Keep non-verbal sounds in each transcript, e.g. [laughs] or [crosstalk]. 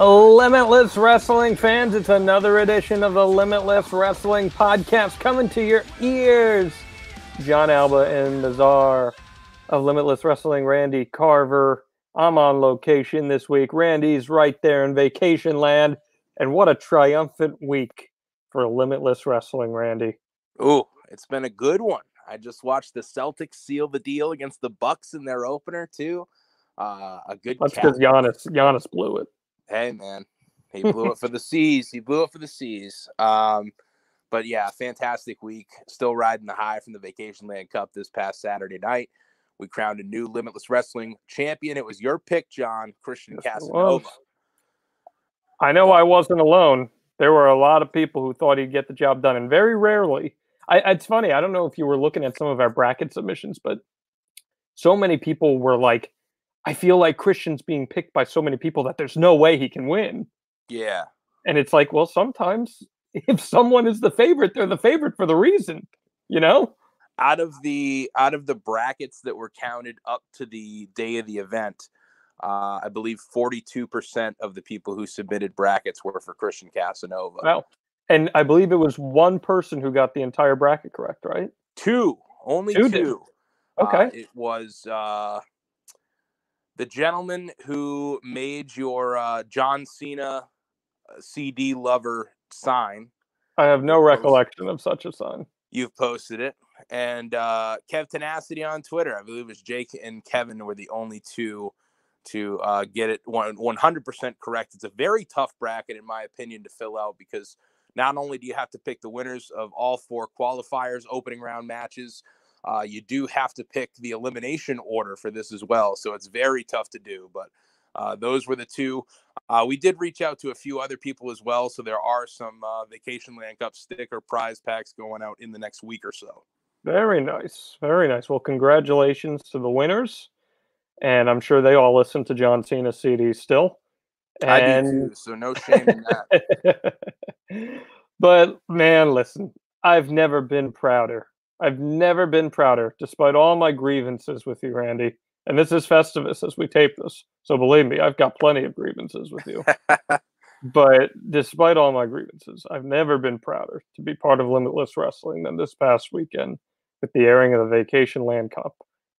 Limitless Wrestling fans, it's another edition of the Limitless Wrestling podcast coming to your ears. Jon Alba and the czar of Limitless Wrestling, Randy Carver. I'm on location this week. Randy's right there in Vacationland. And what a triumphant week for Limitless Wrestling, Randy. Ooh, it's been a good one. I just watched the Celtics seal the deal against the Bucks in their opener too. Uh, a good. That's because Giannis Giannis blew it. Hey man, he blew it [laughs] for the seas. He blew it for the seas. Um, but yeah, fantastic week. Still riding the high from the Vacationland Cup this past Saturday night. We crowned a new Limitless Wrestling champion. It was your pick, Jon Christian yes, Casanova. I know I wasn't alone. There were a lot of people who thought he'd get the job done, and very rarely I, it's funny. I don't know if you were looking at some of our bracket submissions, but so many people were like, I feel like Christian's being picked by so many people that there's no way he can win. Yeah. And it's like, well, sometimes [laughs] if someone is the favorite, they're the favorite for the reason, you know? Out of the out of the brackets that were counted up to the day of the event, uh, I believe 42% of the people who submitted brackets were for Christian Casanova. Well, and I believe it was one person who got the entire bracket correct, right? Two, only two. two. Okay. Uh, it was uh, the gentleman who made your uh, John Cena uh, CD lover sign. I have no recollection of such a sign. You've posted it. And uh, Kev Tenacity on Twitter, I believe it was Jake and Kevin were the only two to uh, get it 100% correct. It's a very tough bracket, in my opinion, to fill out because – not only do you have to pick the winners of all four qualifiers, opening round matches, uh, you do have to pick the elimination order for this as well. So it's very tough to do. But uh, those were the two. Uh, we did reach out to a few other people as well. So there are some uh, Vacationland Cup sticker prize packs going out in the next week or so. Very nice. Very nice. Well, congratulations to the winners. And I'm sure they all listen to John Cena CD still. And... I do too, so no shame in that. [laughs] but man, listen, I've never been prouder. I've never been prouder, despite all my grievances with you, Randy. And this is Festivus as we tape this. So believe me, I've got plenty of grievances with you. [laughs] but despite all my grievances, I've never been prouder to be part of Limitless Wrestling than this past weekend with the airing of the Vacationland Cup,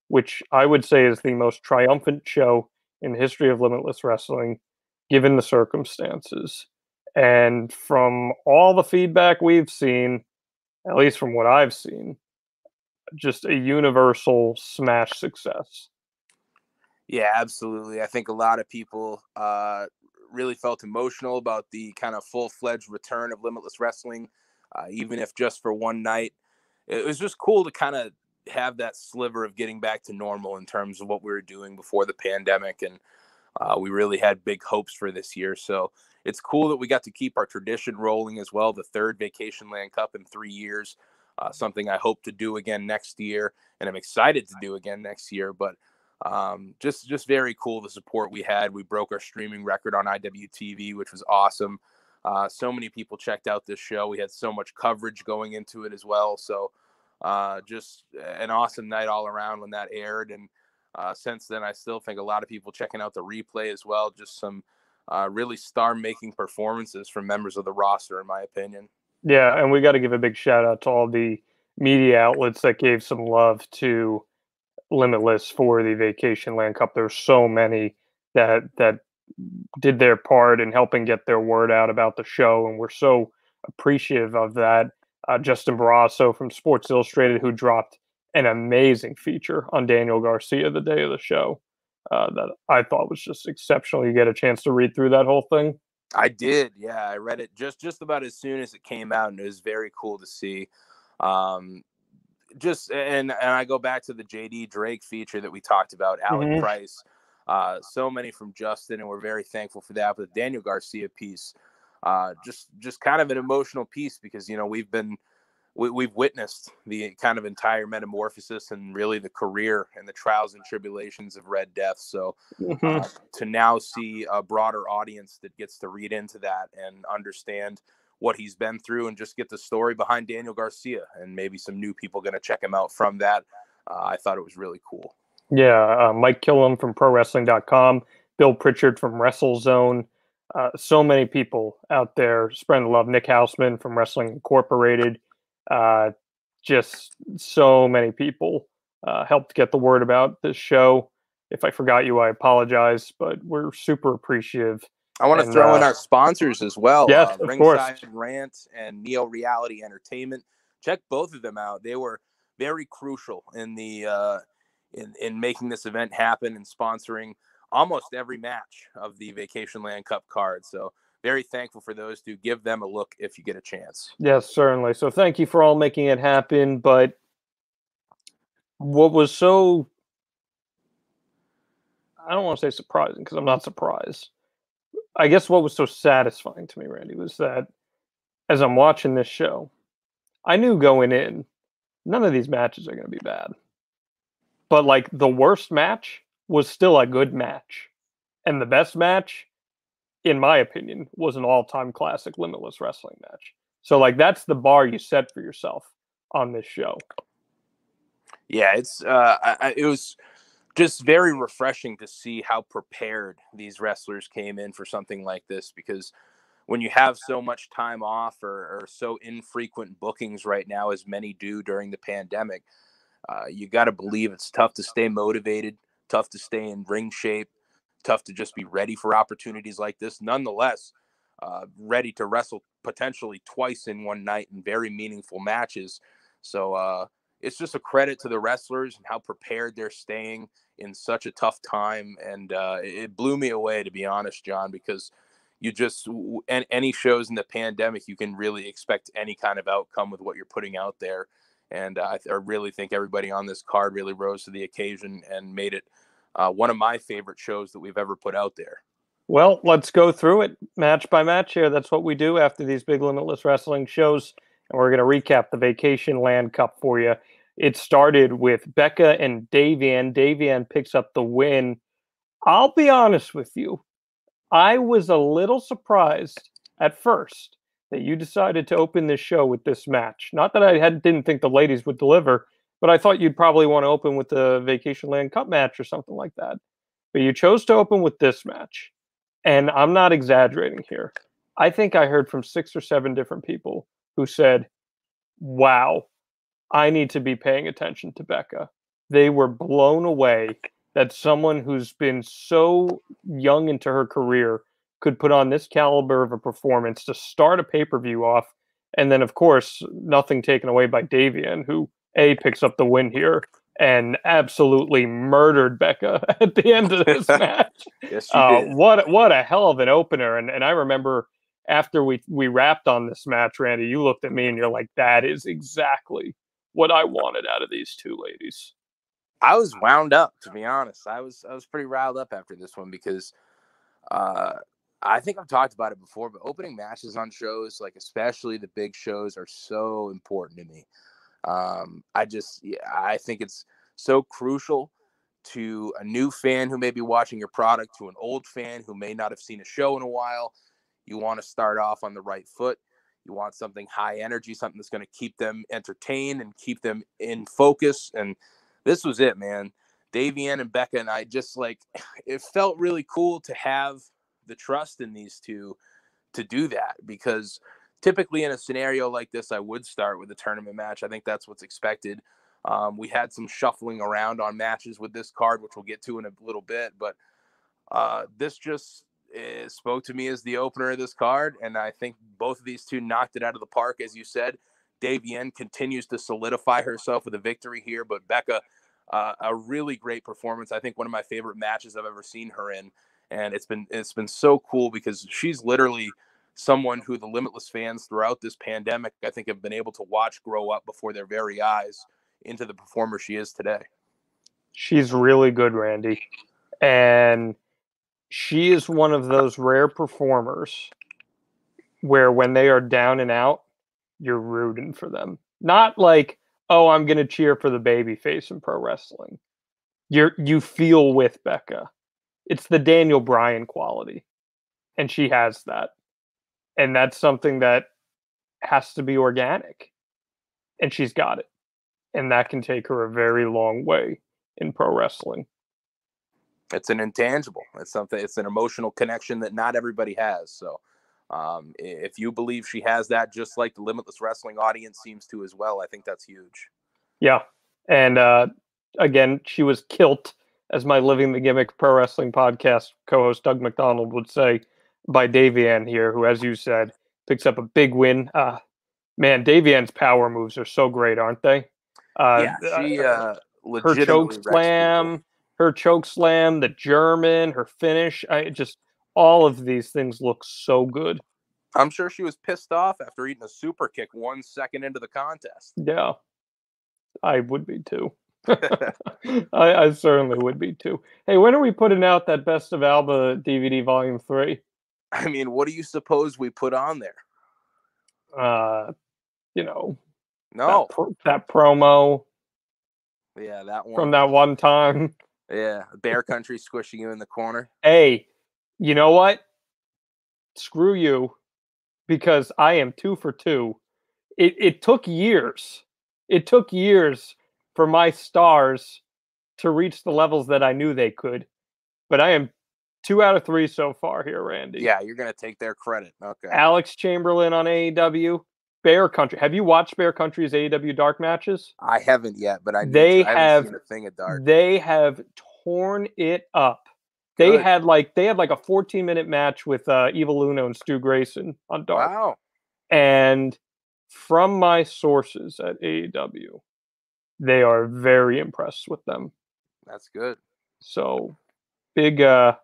which I would say is the most triumphant show in the history of Limitless Wrestling given the circumstances. And from all the feedback we've seen, at least from what I've seen, just a universal smash success. Yeah, absolutely. I think a lot of people uh, really felt emotional about the kind of full fledged return of Limitless Wrestling, uh, even if just for one night. It was just cool to kind of have that sliver of getting back to normal in terms of what we were doing before the pandemic. And uh, we really had big hopes for this year. So it's cool that we got to keep our tradition rolling as well. The third Vacationland Cup in three years, uh, something I hope to do again next year, and I'm excited to do again next year. But um, just just very cool the support we had. We broke our streaming record on IWTV, which was awesome. Uh, so many people checked out this show. We had so much coverage going into it as well. So uh, just an awesome night all around when that aired. And uh, since then, I still think a lot of people checking out the replay as well. Just some uh, really star making performances from members of the roster, in my opinion. Yeah, and we got to give a big shout out to all the media outlets that gave some love to Limitless for the Vacationland Cup. There's so many that that did their part in helping get their word out about the show, and we're so appreciative of that. Uh, Justin Barrasso from Sports Illustrated, who dropped an amazing feature on Daniel Garcia the day of the show uh, that I thought was just exceptional. You get a chance to read through that whole thing. I did, yeah. I read it just just about as soon as it came out, and it was very cool to see. Um, just and and I go back to the JD Drake feature that we talked about, Alec mm-hmm. Price. Uh, so many from Justin, and we're very thankful for that. But the Daniel Garcia piece, uh, just just kind of an emotional piece because you know we've been we, have witnessed the kind of entire metamorphosis and really the career and the trials and tribulations of Red Death. So mm-hmm. uh, to now see a broader audience that gets to read into that and understand what he's been through and just get the story behind Daniel Garcia and maybe some new people going to check him out from that. Uh, I thought it was really cool. Yeah, uh, Mike Killam from ProWrestling.com, Bill Pritchard from WrestleZone, uh, so many people out there spreading love. Nick Hausman from Wrestling Incorporated, uh, just so many people uh, helped get the word about this show. If I forgot you, I apologize, but we're super appreciative. I want to throw in uh, our sponsors as well. Yes, uh, of course. Rant and Neo Reality Entertainment. Check both of them out. They were very crucial in the uh, in in making this event happen and sponsoring almost every match of the Vacationland Cup card. So very thankful for those two. Give them a look if you get a chance. Yes, certainly. So thank you for all making it happen. But what was so I don't want to say surprising because I'm not surprised. I guess what was so satisfying to me, Randy, was that as I'm watching this show, I knew going in, none of these matches are going to be bad. But like the worst match was still a good match. And the best match, in my opinion, was an all time classic Limitless Wrestling match. So, like, that's the bar you set for yourself on this show. Yeah, it's, uh, I, it was just very refreshing to see how prepared these wrestlers came in for something like this because when you have so much time off or, or so infrequent bookings right now as many do during the pandemic uh, you got to believe it's tough to stay motivated tough to stay in ring shape, tough to just be ready for opportunities like this. Nonetheless, uh, ready to wrestle potentially twice in one night in very meaningful matches. So uh, it's just a credit to the wrestlers and how prepared they're staying in such a tough time. And uh, it blew me away, to be honest, Jon, because you just and any shows in the pandemic, you can really expect any kind of outcome with what you're putting out there. And I, I really think everybody on this card really rose to the occasion and made it uh, one of my favorite shows that we've ever put out there. Well, let's go through it match by match here. That's what we do after these big limitless wrestling shows. And we're going to recap the Vacationland Cup for you. It started with Becca and Davienne. Davienne picks up the win. I'll be honest with you. I was a little surprised at first that you decided to open this show with this match. Not that I had, didn't think the ladies would deliver, but I thought you'd probably want to open with the Vacationland Cup match or something like that. But you chose to open with this match. And I'm not exaggerating here. I think I heard from six or seven different people who said, Wow, I need to be paying attention to Becca. They were blown away that someone who's been so young into her career could put on this caliber of a performance to start a pay per view off. And then, of course, nothing taken away by Davienne, who A picks up the win here and absolutely murdered Becca [laughs] at the end of this [laughs] match. yes, uh, what what a hell of an opener! And and I remember after we we wrapped on this match, Randy, you looked at me and you're like, "That is exactly what I wanted out of these two ladies." I was wound up, to be honest. I was I was pretty riled up after this one because uh, I think I've talked about it before, but opening matches on shows, like especially the big shows, are so important to me. Um, I just, I think it's so crucial to a new fan who may be watching your product, to an old fan who may not have seen a show in a while. You want to start off on the right foot. You want something high energy, something that's going to keep them entertained and keep them in focus. And this was it, man. Davienne and Becca and I just like [sighs] it felt really cool to have the trust in these two to do that because typically in a scenario like this, I would start with a tournament match. I think that's what's expected. Um, we had some shuffling around on matches with this card, which we'll get to in a little bit, but uh, this just uh, spoke to me as the opener of this card, and I think both of these two knocked it out of the park, as you said. Davienne continues to solidify herself with a victory here, but Becca, uh, a really great performance. I think one of my favorite matches I've ever seen her in and it's been it's been so cool because she's literally someone who the limitless fans throughout this pandemic i think have been able to watch grow up before their very eyes into the performer she is today she's really good randy and she is one of those rare performers where when they are down and out you're rooting for them not like oh i'm going to cheer for the baby face in pro wrestling you're you feel with becca it's the Daniel Bryan quality. And she has that. And that's something that has to be organic. And she's got it. And that can take her a very long way in pro wrestling. it's an intangible. It's something. It's an emotional connection that not everybody has. So, um, if you believe she has that, just like the Limitless Wrestling audience seems to as well, I think that's huge. Yeah, and uh, again, she was kilt, as my Living the Gimmick Pro Wrestling podcast co-host Doug McDonald would say, by Davienne here, who, as you said, picks up a big win. Uh, man, Davienne's power moves are so great, aren't they? Uh, yeah, she uh, her choke slam, her choke slam, the German, her finish. I just all of these things look so good. I'm sure she was pissed off after eating a super kick one second into the contest. Yeah, I would be too. [laughs] [laughs] I, I, certainly would be too. Hey, when are we putting out that Best of Alba DVD Volume Three? I mean, what do you suppose we put on there? Uh, you know, no, that, that promo. Yeah, that one from that one time. Yeah, Bear Country squishing you in the corner. Hey, you know what? Screw you, because I am two for two. It it took years. It took years for my stars to reach the levels that I knew they could. But I am two out of three so far here, Randy. Yeah, you're gonna take their credit. Okay. Alex Chamberlain on AEW. Bear Country. Have you watched Bear Country's AEW Dark matches? I haven't yet, but I they I have a thing of Dark. They have torn it up. They Good. had like they had like a 14 minute match with uh, Evil Uno and Stu Grayson on Dark. Wow. And from my sources at AEW, they are very impressed with them. That's good. So big uh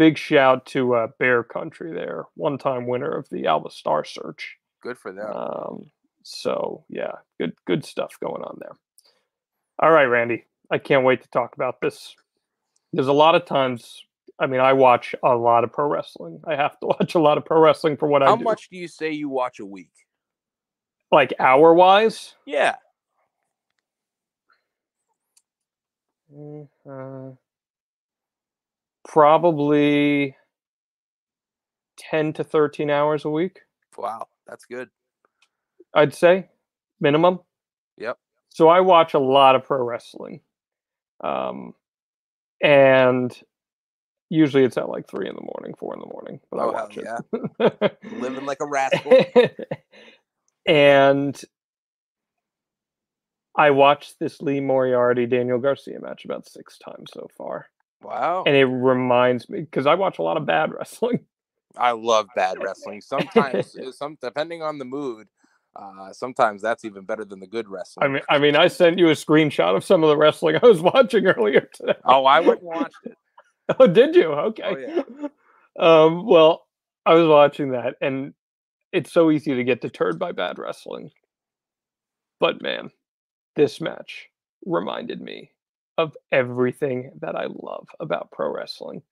big shout to uh, Bear Country there, one time winner of the Alba Star Search. Good for them. Um, so yeah, good good stuff going on there. All right, Randy, I can't wait to talk about this. There's a lot of times. I mean, I watch a lot of pro wrestling. I have to [laughs] watch a lot of pro wrestling for what How I do. How much do you say you watch a week? Like hour wise? Yeah. Uh, probably 10 to 13 hours a week. Wow. That's good. I'd say minimum. Yep. So I watch a lot of pro wrestling. Um, and usually it's at like three in the morning, four in the morning. But oh, I watch yeah. Living like a rascal. [laughs] and I watched this Lee Moriarty Daniel Garcia match about six times so far. Wow. And it reminds me because I watch a lot of bad [laughs] wrestling. I love bad wrestling. [laughs] Sometimes, some depending on the mood, uh, sometimes that's even better than the good wrestling. I mean, I mean, I sent you a screenshot of some of the wrestling I was [laughs] watching earlier today. Oh, I went and watched it. oh, did you? Okay. Oh, yeah. Um, well, I was watching that, and it's so easy to get deterred by bad wrestling. But man, this match reminded me of everything that I love about pro wrestling.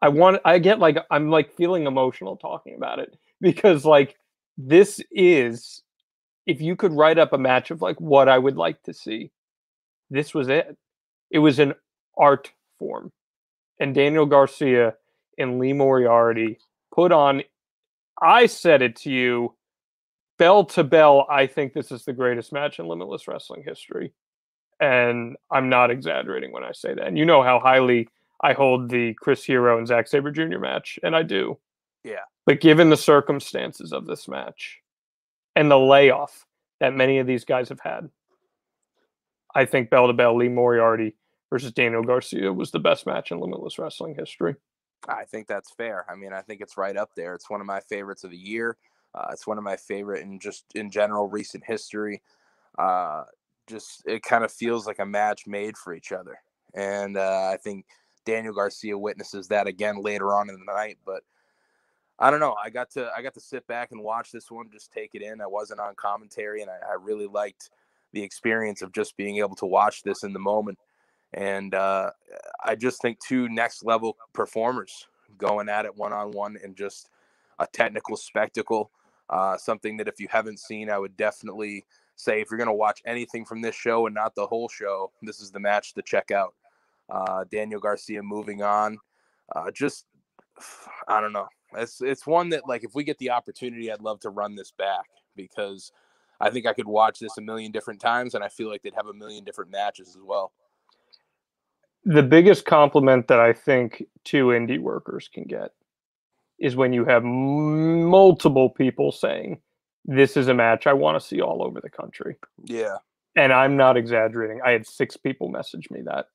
I want I get like I'm like feeling emotional talking about it [laughs] because like this is if you could write up a match of like what I would like to see, this was it. It was an art form. And Daniel Garcia and Lee Moriarty put on I said it to you bell to bell, I think this is the greatest match in limitless wrestling history. And I'm not exaggerating when I say that. And you know how highly I hold the Chris Hero and Zack Sabre Jr. match, and I do. Yeah. But given the circumstances of this match and the layoff that many of these guys have had, I think bell to bell Lee Moriarty versus Daniel Garcia was the best match in Limitless Wrestling history. I think that's fair. I mean, I think it's right up there. It's one of my favorites of the year. Uh, it's one of my favorite in just in general recent history. Uh, just it kind of feels like a match made for each other, and uh, I think Daniel Garcia witnesses that again later on in the night. But I don't know. I got to I got to sit back and watch this one, just take it in. I wasn't on commentary, and I, I really liked the experience of just being able to watch this in the moment. And uh, I just think two next level performers going at it one on one and just a technical spectacle. Uh, something that if you haven't seen, I would definitely say if you're going to watch anything from this show and not the whole show, this is the match to check out uh, Daniel Garcia moving on. Uh, just I don't know. It's it's one that like if we get the opportunity, I'd love to run this back because I think I could watch this a million different times, and I feel like they'd have a million different matches as well. the biggest compliment that I think two indie workers can get is when you have multiple people saying, This is a match I want to see all over the country. Yeah. And I'm not exaggerating. I had six people message me that,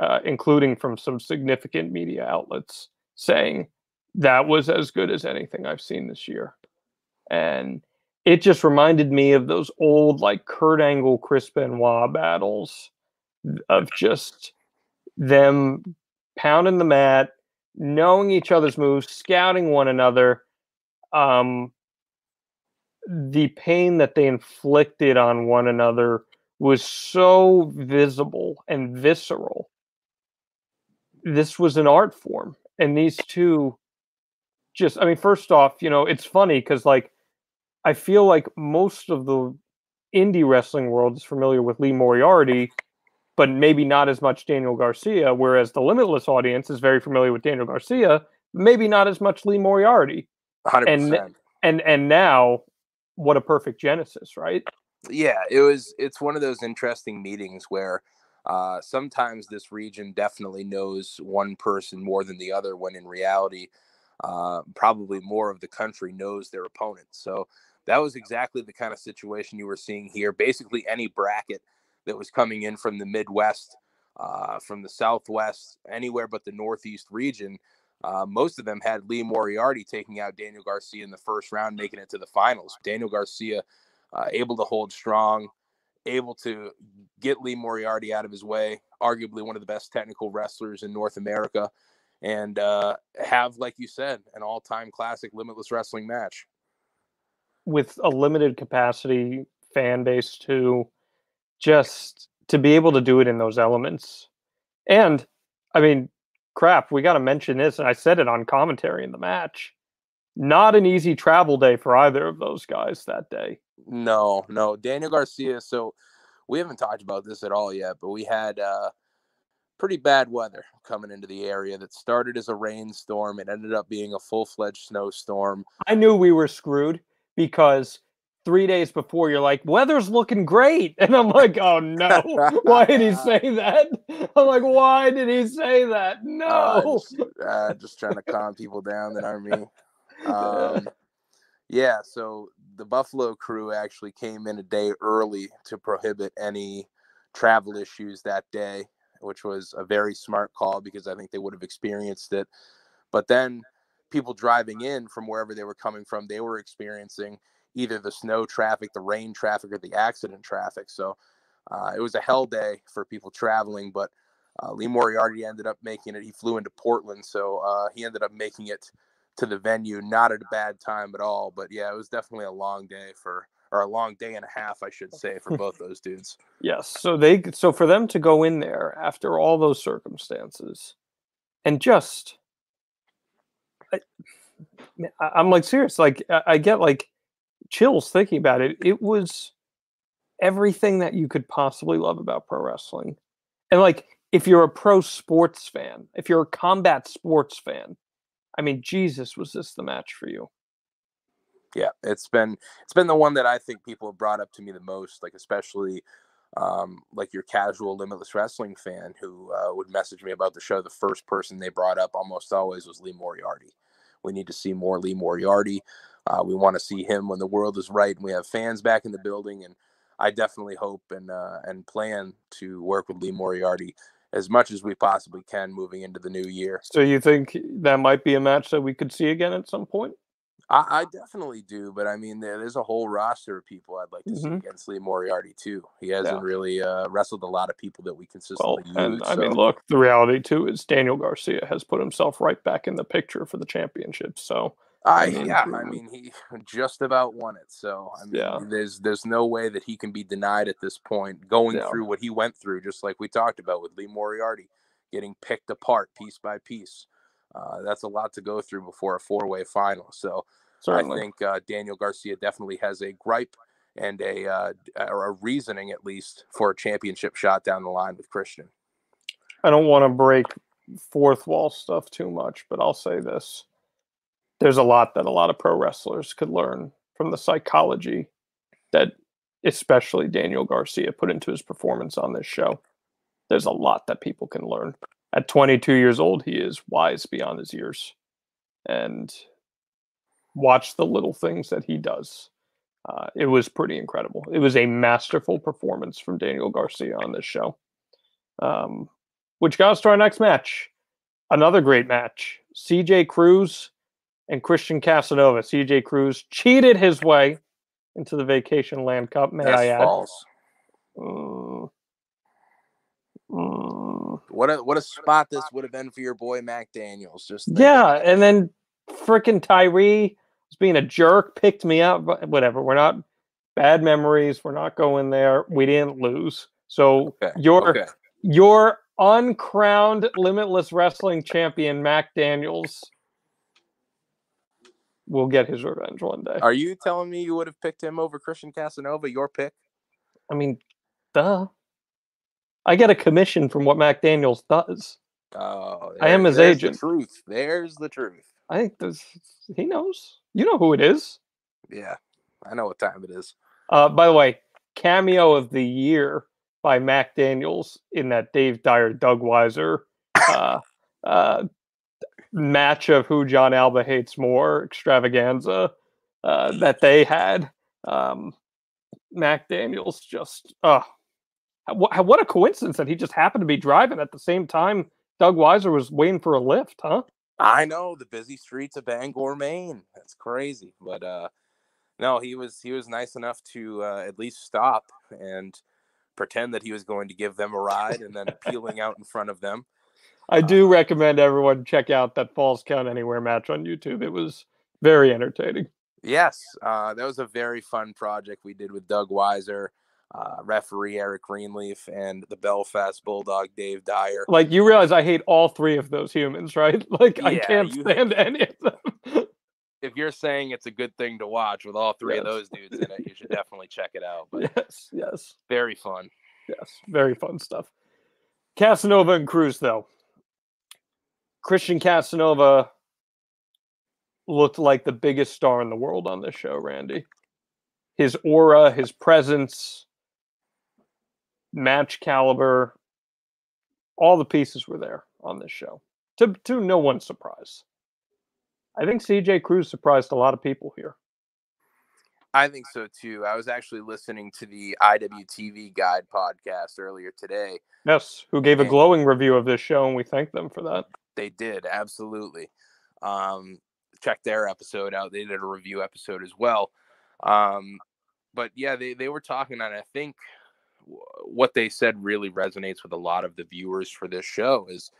uh, including from some significant media outlets saying that was as good as anything I've seen this year. And it just reminded me of those old, like Kurt Angle, Chris Benoit battles of just them pounding the mat, knowing each other's moves, scouting one another. Um, the pain that they inflicted on one another was so visible and visceral. This was an art form. And these two just, I mean, first off, you know, it's funny because, like, I feel like most of the indie wrestling world is familiar with Lee Moriarty, but maybe not as much Daniel Garcia, whereas the Limitless audience is very familiar with Daniel Garcia, maybe not as much Lee Moriarty. 100%. And and and now what a perfect genesis, right? Yeah, it was it's one of those interesting meetings where uh, sometimes this region definitely knows one person more than the other when in reality uh, probably more of the country knows their opponent. So that was exactly the kind of situation you were seeing here. Basically, any bracket that was coming in from the Midwest, uh, from the Southwest, anywhere but the Northeast region, uh, most of them had Lee Moriarty taking out Daniel Garcia in the first round, making it to the finals. Daniel Garcia uh, able to hold strong, able to get Lee Moriarty out of his way, arguably one of the best technical wrestlers in North America, and uh, have, like you said, an all time classic Limitless Wrestling match. With a limited capacity fan base, too, just to be able to do it in those elements. And I mean, crap, we got to mention this. And I said it on commentary in the match. Not an easy travel day for either of those guys that day. No, no. Daniel Garcia. So we haven't talked about this at all yet, but we had uh, pretty bad weather coming into the area that started as a rainstorm. It ended up being a full fledged snowstorm. I knew we were screwed because three days before you're like, weather's looking great. [laughs] And I'm like, oh no, why did he say that? I'm like, why did he say that? [laughs] Uh, No. just, uh, just trying to calm people down that aren't me. Um, yeah, so the Buffalo crew actually came in a day early to prohibit any travel issues that day, which was a very smart call because I think they would have experienced it. But then people driving in from wherever they were coming from, they were experiencing either the snow traffic, the rain traffic, or the accident traffic. So uh, it was a hell day for people traveling. But uh, Lee Moriarty ended up making it. He flew into Portland, so uh, he ended up making it to the venue, not at a bad time at all. But yeah, it was definitely a long day for, or a long day and a half, I should say, for both those dudes. Yes. So they so for them to go in there after all those circumstances and just I, I'm like serious. Like I, I get like chills thinking about it. It was everything that you could possibly love about pro wrestling. And like if you're a pro sports fan, if you're a combat sports fan, I mean, Jesus, was this the match for you? yeah it's been it's been the one that i think people have brought up to me the most like especially um, like your casual limitless wrestling fan who uh, would message me about the show the first person they brought up almost always was lee moriarty we need to see more lee moriarty uh, we want to see him when the world is right and we have fans back in the building and i definitely hope and uh, and plan to work with lee moriarty as much as we possibly can moving into the new year So you think that might be a match that we could see again at some point? I, I definitely do, but I mean, there, there's a whole roster of people I'd like to see Mhm. against Lee Moriarty too. He hasn't Yeah. really uh, wrestled a lot of people that we Well, consistently and use. I mean, look, the reality too is Daniel Garcia has put himself right back in the picture for the championship. So I, I mean, yeah, I mean, he [laughs] just about won it. So I mean, Yeah. there's there's no way that he can be denied at this point, going Yeah. through what he went through, just like we talked about with Lee Moriarty, getting picked apart piece by piece. Uh, that's a lot to go through before a four way final. So certainly, I think uh, Daniel Garcia definitely has a gripe and a uh, or a reasoning at least for a championship shot down the line with Christian. I don't want to break fourth wall stuff too much, but I'll say this: there's a lot that a lot of pro wrestlers could learn from the psychology that, especially Daniel Garcia, put into his performance on this show. there's a lot that people can learn. At 22 years old, he is wise beyond his years. And watch the little things that he does. Uh, it was pretty incredible. It was a masterful performance from Daniel Garcia on this show. Um, which got us to our next match. Another great match. CJ Cruz and Christian Casanova. CJ Cruz cheated his way into the Vacationland Cup, may That's I add. false. Mm. Mm. What a what a spot this would have been for your boy Mac Daniels. Just Yeah, and then freaking Tyree was being a jerk, picked me up. but Whatever. We're not bad memories. We're not going there. We didn't lose. So Okay, your okay. your uncrowned Limitless Wrestling champion Mac Daniels will get his revenge one day. Are you telling me you would have picked him over Christian Casanova? Your pick? I mean, duh. I get a commission from what Mac Daniels does. Oh, I am his there's agent. The truth. There's the truth. I think this, he knows. You know who it is. Yeah, I know what time it is. Uh, by the way, cameo of the year by Mac Daniels in that Dave Dyer Doug Weiser uh, uh, match of who Jon Alba hates more extravaganza uh, that they had. Um, Mac Daniels just uh, what, what a coincidence that he just happened to be driving at the same time Doug Weiser was waiting for a lift, huh? I know the busy streets of Bangor, Maine. That's crazy, but uh, no, he was he was nice enough to uh, at least stop and pretend that he was going to give them a ride, and then peeling out in front of them. I do recommend everyone check out that Falls Count Anywhere match on YouTube. It was very entertaining. Yes, uh, that was a very fun project we did with Doug Weiser, uh, referee Eric Greenleaf, and the Belfast Bulldog Dave Dyer. Like you realize I hate all three of those humans, right? [laughs] Like I can't you- stand any of them. [laughs] If you're saying it's a good thing to watch with all three of those dudes in it, you should definitely check it out. But yes, yes, very fun. yes. Very fun stuff. Casanova and Cruz, though. Christian Casanova looked like the biggest star in the world on this show, Randy. His aura, his presence, match caliber, all the pieces were there on this show. To to no one's surprise. I think CJ Cruz surprised a lot of people here. I think so too. I was actually listening to the IWTV Guide podcast earlier today. Yes, who gave a glowing review of this show, and we thank them for that. They did absolutely. Um, check their episode out. They did a review episode as well. Um, but yeah, they they were talking, and I think what they said really resonates with a lot of the viewers for this show. Is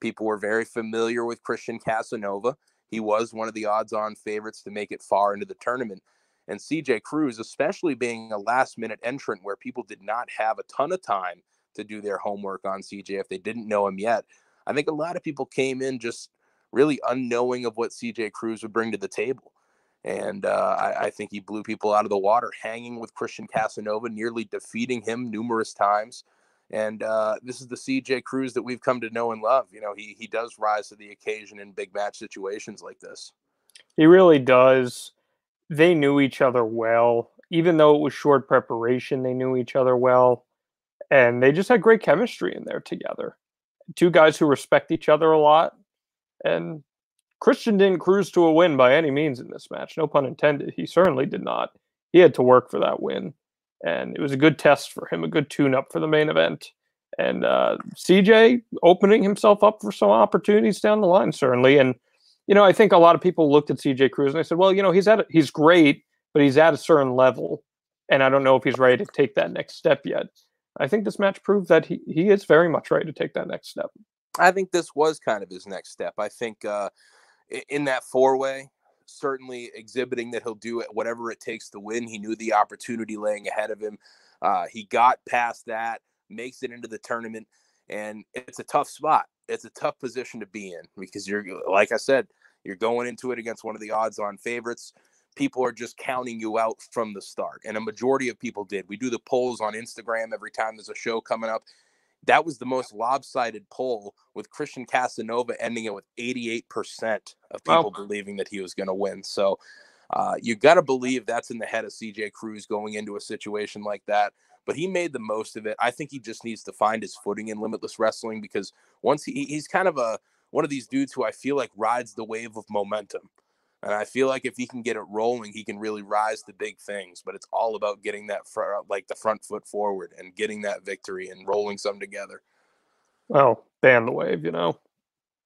people were very familiar with Christian Casanova. He was one of the odds-on favorites to make it far into the tournament. And CJ Cruz, especially being a last-minute entrant where people did not have a ton of time to do their homework on CJ if they didn't know him yet. I think a lot of people came in just really unknowing of what CJ Cruz would bring to the table. And uh, I, I think he blew people out of the water, hanging with Christian Casanova, nearly defeating him numerous times. And uh, this is the CJ Cruz that we've come to know and love. You know, he he does rise to the occasion in big match situations like this. He really does. They knew each other well. Even though it was short preparation, they knew each other well. And they just had great chemistry in there together. Two guys who respect each other a lot. And Christian didn't cruise to a win by any means in this match. No pun intended. He certainly did not. He had to work for that win. And it was a good test for him, a good tune up for the main event. And uh, CJ opening himself up for some opportunities down the line, certainly. And you know, I think a lot of people looked at CJ Cruz and they said, well, you know, he's at a, he's great, but he's at a certain level, and I don't know if he's ready to take that next step yet. I think this match proved that he, he is very much ready to take that next step. I think this was kind of his next step. I think uh, in that four way, certainly exhibiting that he'll do it whatever it takes to win. He knew the opportunity laying ahead of him. Uh, he got past that, makes it into the tournament, and it's a tough spot. It's a tough position to be in because you're, like I said, you're going into it against one of the odds on favorites. People are just counting you out from the start, and a majority of people did. We do the polls on Instagram every time there's a show coming up that was the most lopsided poll with Christian Casanova ending it with 88% of Wow. people believing that he was going to win. So uh, you got to believe that's in the head of CJ Cruz going into a situation like that but he made the most of it. I think he just needs to find his footing in limitless wrestling because once he he's kind of a one of these dudes who I feel like rides the wave of momentum. And I feel like if he can get it rolling, he can really rise to big things. But it's all about getting that front, like the front foot forward and getting that victory and rolling some together. Oh, ban the wave, you know.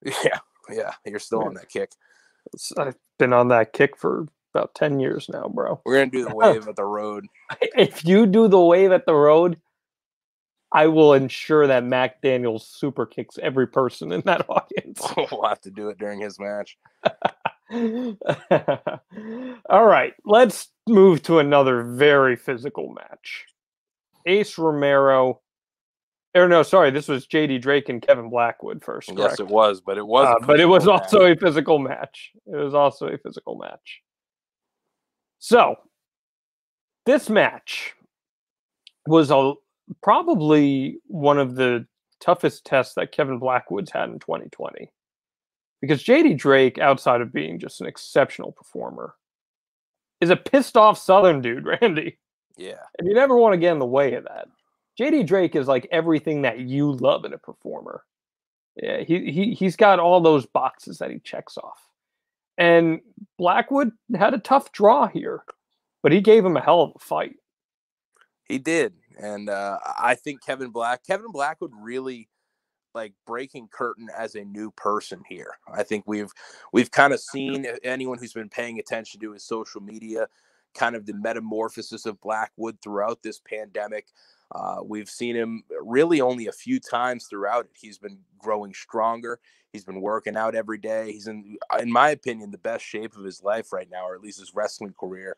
[laughs] Yeah, yeah, you're still on that kick. I've been on that kick for about ten years now, bro. We're gonna do the [laughs] wave at the road. If you do the wave at the road, I will ensure that Mac Daniels super kicks every person in that [laughs] audience. we'll have to do it during his match. [laughs] All right, let's move to another very physical match. Ace Romero. Or no, sorry, this was JD Drake and Kevin Blackwood first. Correct? Yes, it was, but it was. Uh, but it was match. also a physical match. It was also a physical match. So, this match was a probably one of the toughest tests that Kevin Blackwood's had in 2020 because JD Drake, outside of being just an exceptional performer, is a pissed off Southern dude, [laughs] Randy. Yeah. And you never want to get in the way of that. JD Drake is like everything that you love in a performer. Yeah, he, he he's got all those boxes that he checks off. And Blackwood had a tough draw here, but he gave him a hell of a fight. He did. And uh, I think Kevin Black, Kevin Blackwood really like breaking curtain as a new person here. I think we've we've kind of seen anyone who's been paying attention to his social media, kind of the metamorphosis of Blackwood throughout this pandemic. Uh, we've seen him really only a few times throughout it. He's been growing stronger. He's been working out every day. He's in, in my opinion, the best shape of his life right now, or at least his wrestling career.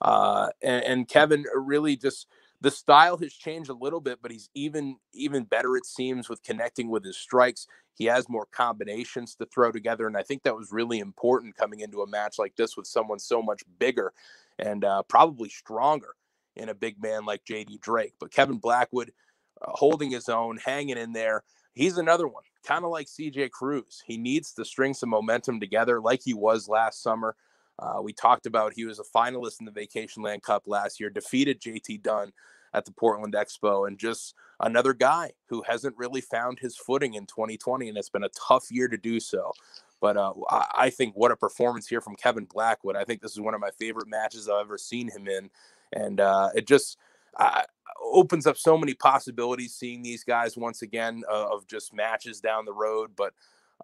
Uh, and, and Kevin really just the style has changed a little bit, but he's even even better it seems with connecting with his strikes. He has more combinations to throw together, and I think that was really important coming into a match like this with someone so much bigger and uh, probably stronger in a big man like JD Drake. But Kevin Blackwood uh, holding his own, hanging in there. He's another one, kind of like CJ Cruz. He needs to string some momentum together like he was last summer. Uh, we talked about he was a finalist in the Vacationland Cup last year, defeated JT Dunn at the Portland Expo, and just another guy who hasn't really found his footing in 2020, and it's been a tough year to do so. But uh, I think what a performance here from Kevin Blackwood. I think this is one of my favorite matches I've ever seen him in, and uh, it just uh, opens up so many possibilities seeing these guys once again uh, of just matches down the road. But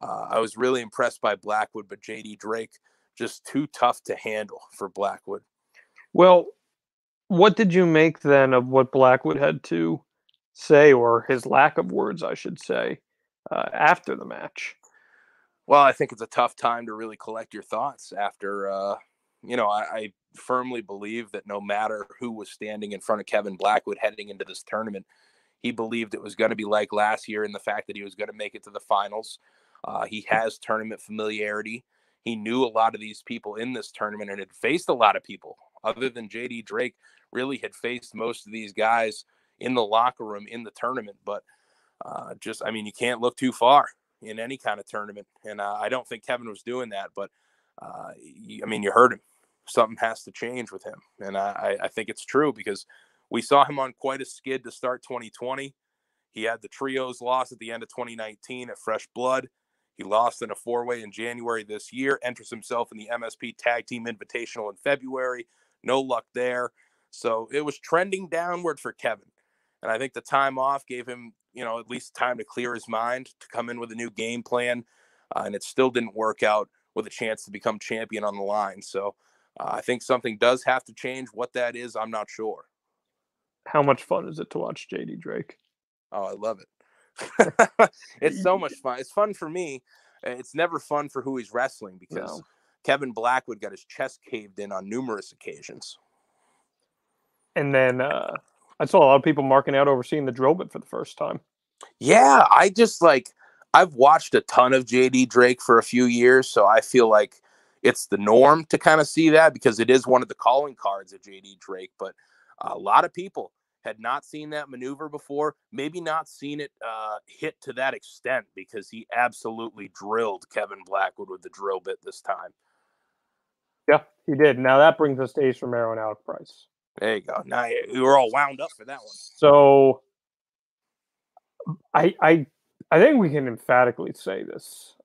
uh, I was really impressed by Blackwood, but JD Drake just too tough to handle for Blackwood. Well, what did you make then of what Blackwood had to say, or his lack of words, I should say, uh, after the match? Well, I think it's a tough time to really collect your thoughts after, uh, you know, I, I firmly believe that no matter who was standing in front of Kevin Blackwood heading into this tournament, he believed it was going to be like last year in the fact that he was going to make it to the finals. Uh, he has tournament familiarity. He knew a lot of these people in this tournament and had faced a lot of people other than JD Drake, really had faced most of these guys in the locker room in the tournament. But uh, just, I mean, you can't look too far in any kind of tournament. And uh, I don't think Kevin was doing that. But uh, I mean, you heard him. Something has to change with him. And I, I think it's true because we saw him on quite a skid to start 2020. He had the trios loss at the end of 2019 at Fresh Blood. He lost in a four way in January this year, enters himself in the MSP Tag Team Invitational in February. No luck there. So it was trending downward for Kevin. And I think the time off gave him, you know, at least time to clear his mind, to come in with a new game plan. Uh, and it still didn't work out with a chance to become champion on the line. So uh, I think something does have to change. What that is, I'm not sure. How much fun is it to watch JD Drake? Oh, I love it. [laughs] it's so much fun. It's fun for me. It's never fun for who he's wrestling because no. Kevin Blackwood got his chest caved in on numerous occasions. And then uh, I saw a lot of people marking out over seeing the drill bit for the first time. Yeah, I just like I've watched a ton of JD Drake for a few years, so I feel like it's the norm to kind of see that because it is one of the calling cards of JD Drake. But a lot of people had not seen that maneuver before, maybe not seen it uh, hit to that extent because he absolutely drilled Kevin Blackwood with the drill bit this time. Yeah, he did. Now that brings us to Ace Romero and Alec Price. There you go. Now you were all wound up for that one. So I I I think we can emphatically say this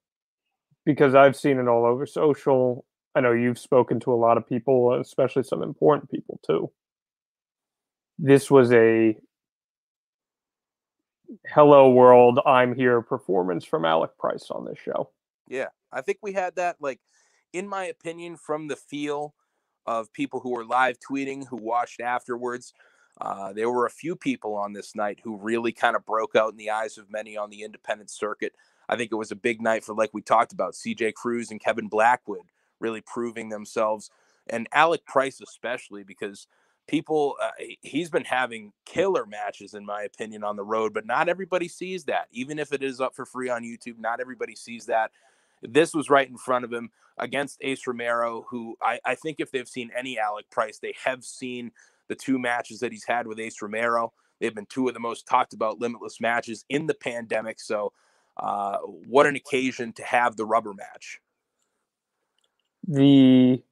because I've seen it all over social. I know you've spoken to a lot of people, especially some important people too. This was a hello world, I'm here performance from Alec Price on this show. Yeah. I think we had that like in my opinion from the feel of people who were live tweeting who watched afterwards. Uh, there were a few people on this night who really kind of broke out in the eyes of many on the independent circuit. I think it was a big night for, like we talked about, CJ Cruz and Kevin Blackwood really proving themselves, and Alec Price especially because people uh, he's been having killer matches in my opinion on the road, but not everybody sees that. Even if it is up for free on YouTube, not everybody sees that. This was right in front of him against Ace Romero, who I, I think if they've seen any Alec Price, they have seen the two matches that he's had with Ace Romero. They've been two of the most talked about limitless matches in the pandemic. So, uh, what an occasion to have the rubber match. The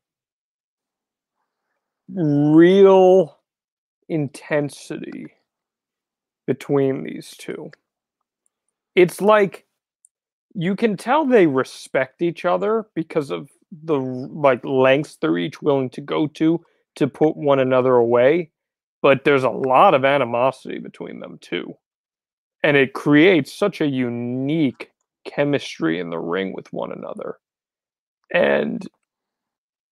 real intensity between these two. It's like you can tell they respect each other because of the like lengths they're each willing to go to to put one another away but there's a lot of animosity between them too and it creates such a unique chemistry in the ring with one another and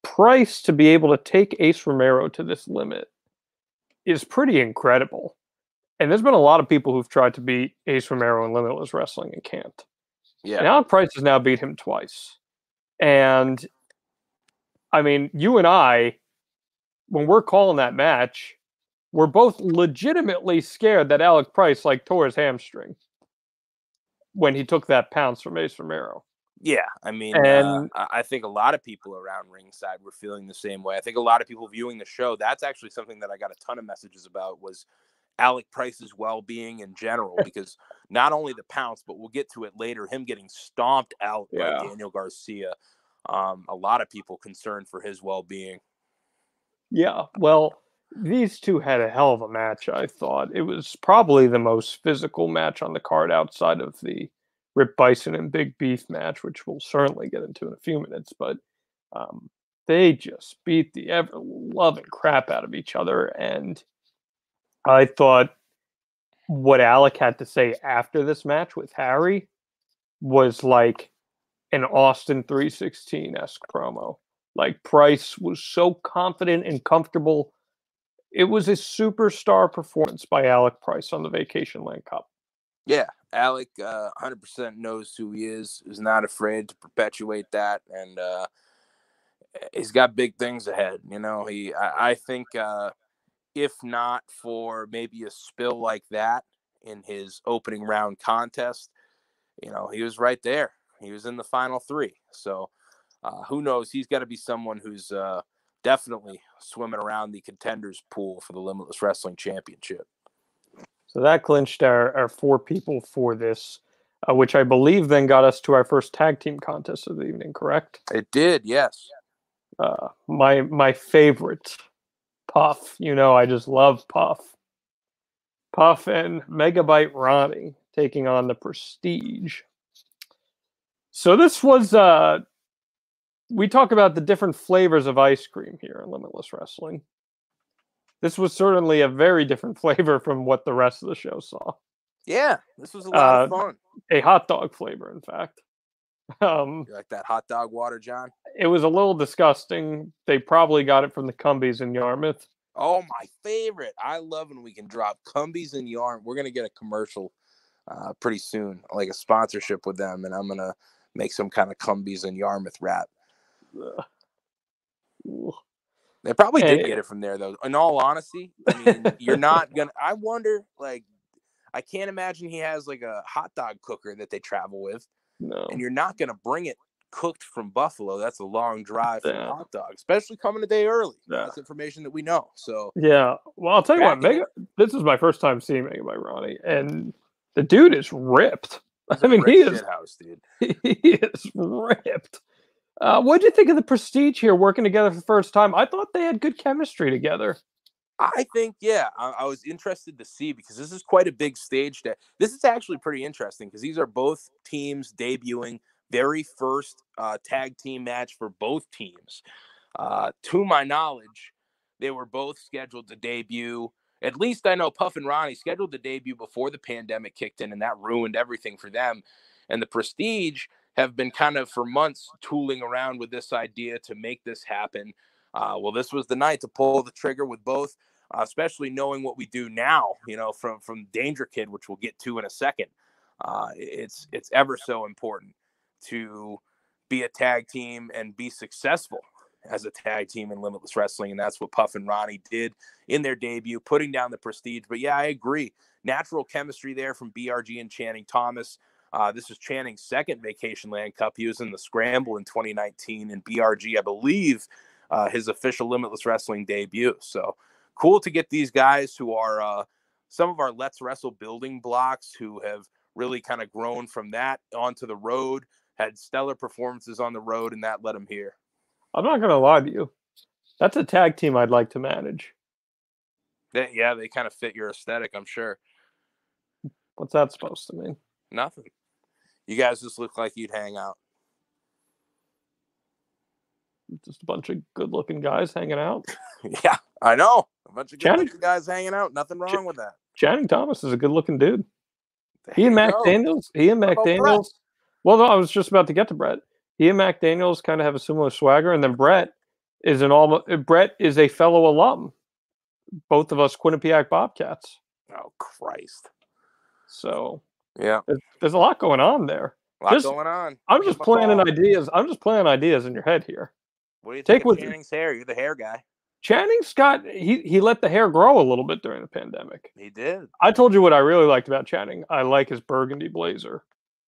price to be able to take ace romero to this limit is pretty incredible and there's been a lot of people who've tried to beat ace romero in limitless wrestling and can't yeah. And Alec Price has now beat him twice. And I mean, you and I, when we're calling that match, we're both legitimately scared that Alec Price like tore his hamstring when he took that pounce from Ace Romero. Yeah, I mean, uh, and uh, I think a lot of people around ringside were feeling the same way. I think a lot of people viewing the show. That's actually something that I got a ton of messages about. Was Alec Price's well being in general [laughs] because not only the pounce, but we'll get to it later, him getting stomped out yeah. by Daniel Garcia. Um, a lot of people concerned for his well being. Yeah, well, these two had a hell of a match, I thought. It was probably the most physical match on the card outside of the Rip Bison and Big Beef match, which we'll certainly get into in a few minutes. But um, they just beat the ever loving crap out of each other. And I thought what Alec had to say after this match with Harry was like an Austin 316 esque promo. Like Price was so confident and comfortable. It was a superstar performance by Alec Price on the Vacationland Cup. Yeah, Alec uh, 100% knows who he is, is not afraid to perpetuate that. And uh, he's got big things ahead. You know, he, I, I think, uh, if not for maybe a spill like that in his opening round contest, you know, he was right there. He was in the final three. So uh, who knows? He's got to be someone who's uh, definitely swimming around the contenders pool for the Limitless Wrestling Championship. So that clinched our, our four people for this, uh, which I believe then got us to our first tag team contest of the evening, correct? It did, yes. Uh, my my favorite Puff. You know, I just love Puff. Puff and Megabyte Ronnie taking on the Prestige. So this was uh we talk about the different flavors of ice cream here in Limitless Wrestling. This was certainly a very different [laughs] flavor from what the rest of the show saw. Yeah, this was a lot uh, of fun. A hot dog flavor, in fact. [laughs] Um, you like that hot dog water, Jon? It was a little disgusting. They probably got it from the Cumbies in Yarmouth. Oh, my favorite! I love when we can drop Cumbies in Yarmouth. We're gonna get a commercial uh, pretty soon, like a sponsorship with them, and I'm gonna make some kind of Cumbies in Yarmouth rap. They probably did eh, get it from there, though. In all honesty, I mean, you're not gonna. I wonder, like, I can't imagine he has like a hot dog cooker that they travel with. No. And you're not going to bring it cooked from Buffalo. That's a long drive for a hot dog, especially coming a day early. Yeah. That's information that we know. So yeah. Well, I'll tell you what, Mega. This is my first time seeing Megabyte Ronnie, and the dude is ripped. [laughs] I mean, he is. House, dude. [laughs] He is ripped. Uh, what did you think of the Prestige here working together for the first time? I thought they had good chemistry together. I think, yeah, I, I, was interested to see because this is quite a big stage. That this is actually pretty interesting because these are both teams debuting very first uh, tag team match for both teams. Uh, to my knowledge, they were both scheduled to debut. At least I know Puff and Ronnie scheduled to debut before the pandemic kicked in, and that ruined everything for them. And the Prestige have been kind of for months tooling around with this idea to make this happen. Uh, well, this was the night to pull the trigger with both uh, especially knowing what we do now, you know, from from Danger Kid, which we'll get to in a second. Uh, it's it's ever so important to be a tag team and be successful as a tag team in Limitless Wrestling, and that's what Puff and Ronnie did in their debut, putting down the prestige. But yeah, I agree. Natural chemistry there from BRG and Channing Thomas. Uh, this is Channing's second Vacationland Cup. He was in the Scramble in 2019, and BRG, I believe, uh, his official Limitless Wrestling debut. So cool to get these guys who are uh, some of our Let's Wrestle building blocks who have really kind of grown from that onto the road, had stellar performances on the road, and that led them here. I'm not going to lie to you. That's a tag team I'd like to manage. They, yeah, they kind of fit your aesthetic, I'm sure. What's that supposed to mean? Nothing. You guys just look like you'd hang out. Just a bunch of good looking guys hanging out. [laughs] yeah, I know. A bunch of good Channing, guys hanging out. Nothing wrong Ch- with that. Channing Thomas is a good looking dude. There he and Mac go. Daniels. He and Mac Daniels. Well, no, I was just about to get to Brett. He and Mac Daniels kind of have a similar swagger, and then Brett is an almost. Uh, Brett is a fellow alum. Both of us Quinnipiac Bobcats. Oh Christ! So yeah, there's, there's a lot going on there. A lot just, going on. I'm just planning ideas. I'm just planning ideas in your head here. What do you Take with Channing's hair? You're the hair guy. Channing Scott, he he let the hair grow a little bit during the pandemic. He did. I told you what I really liked about Channing. I like his burgundy blazer.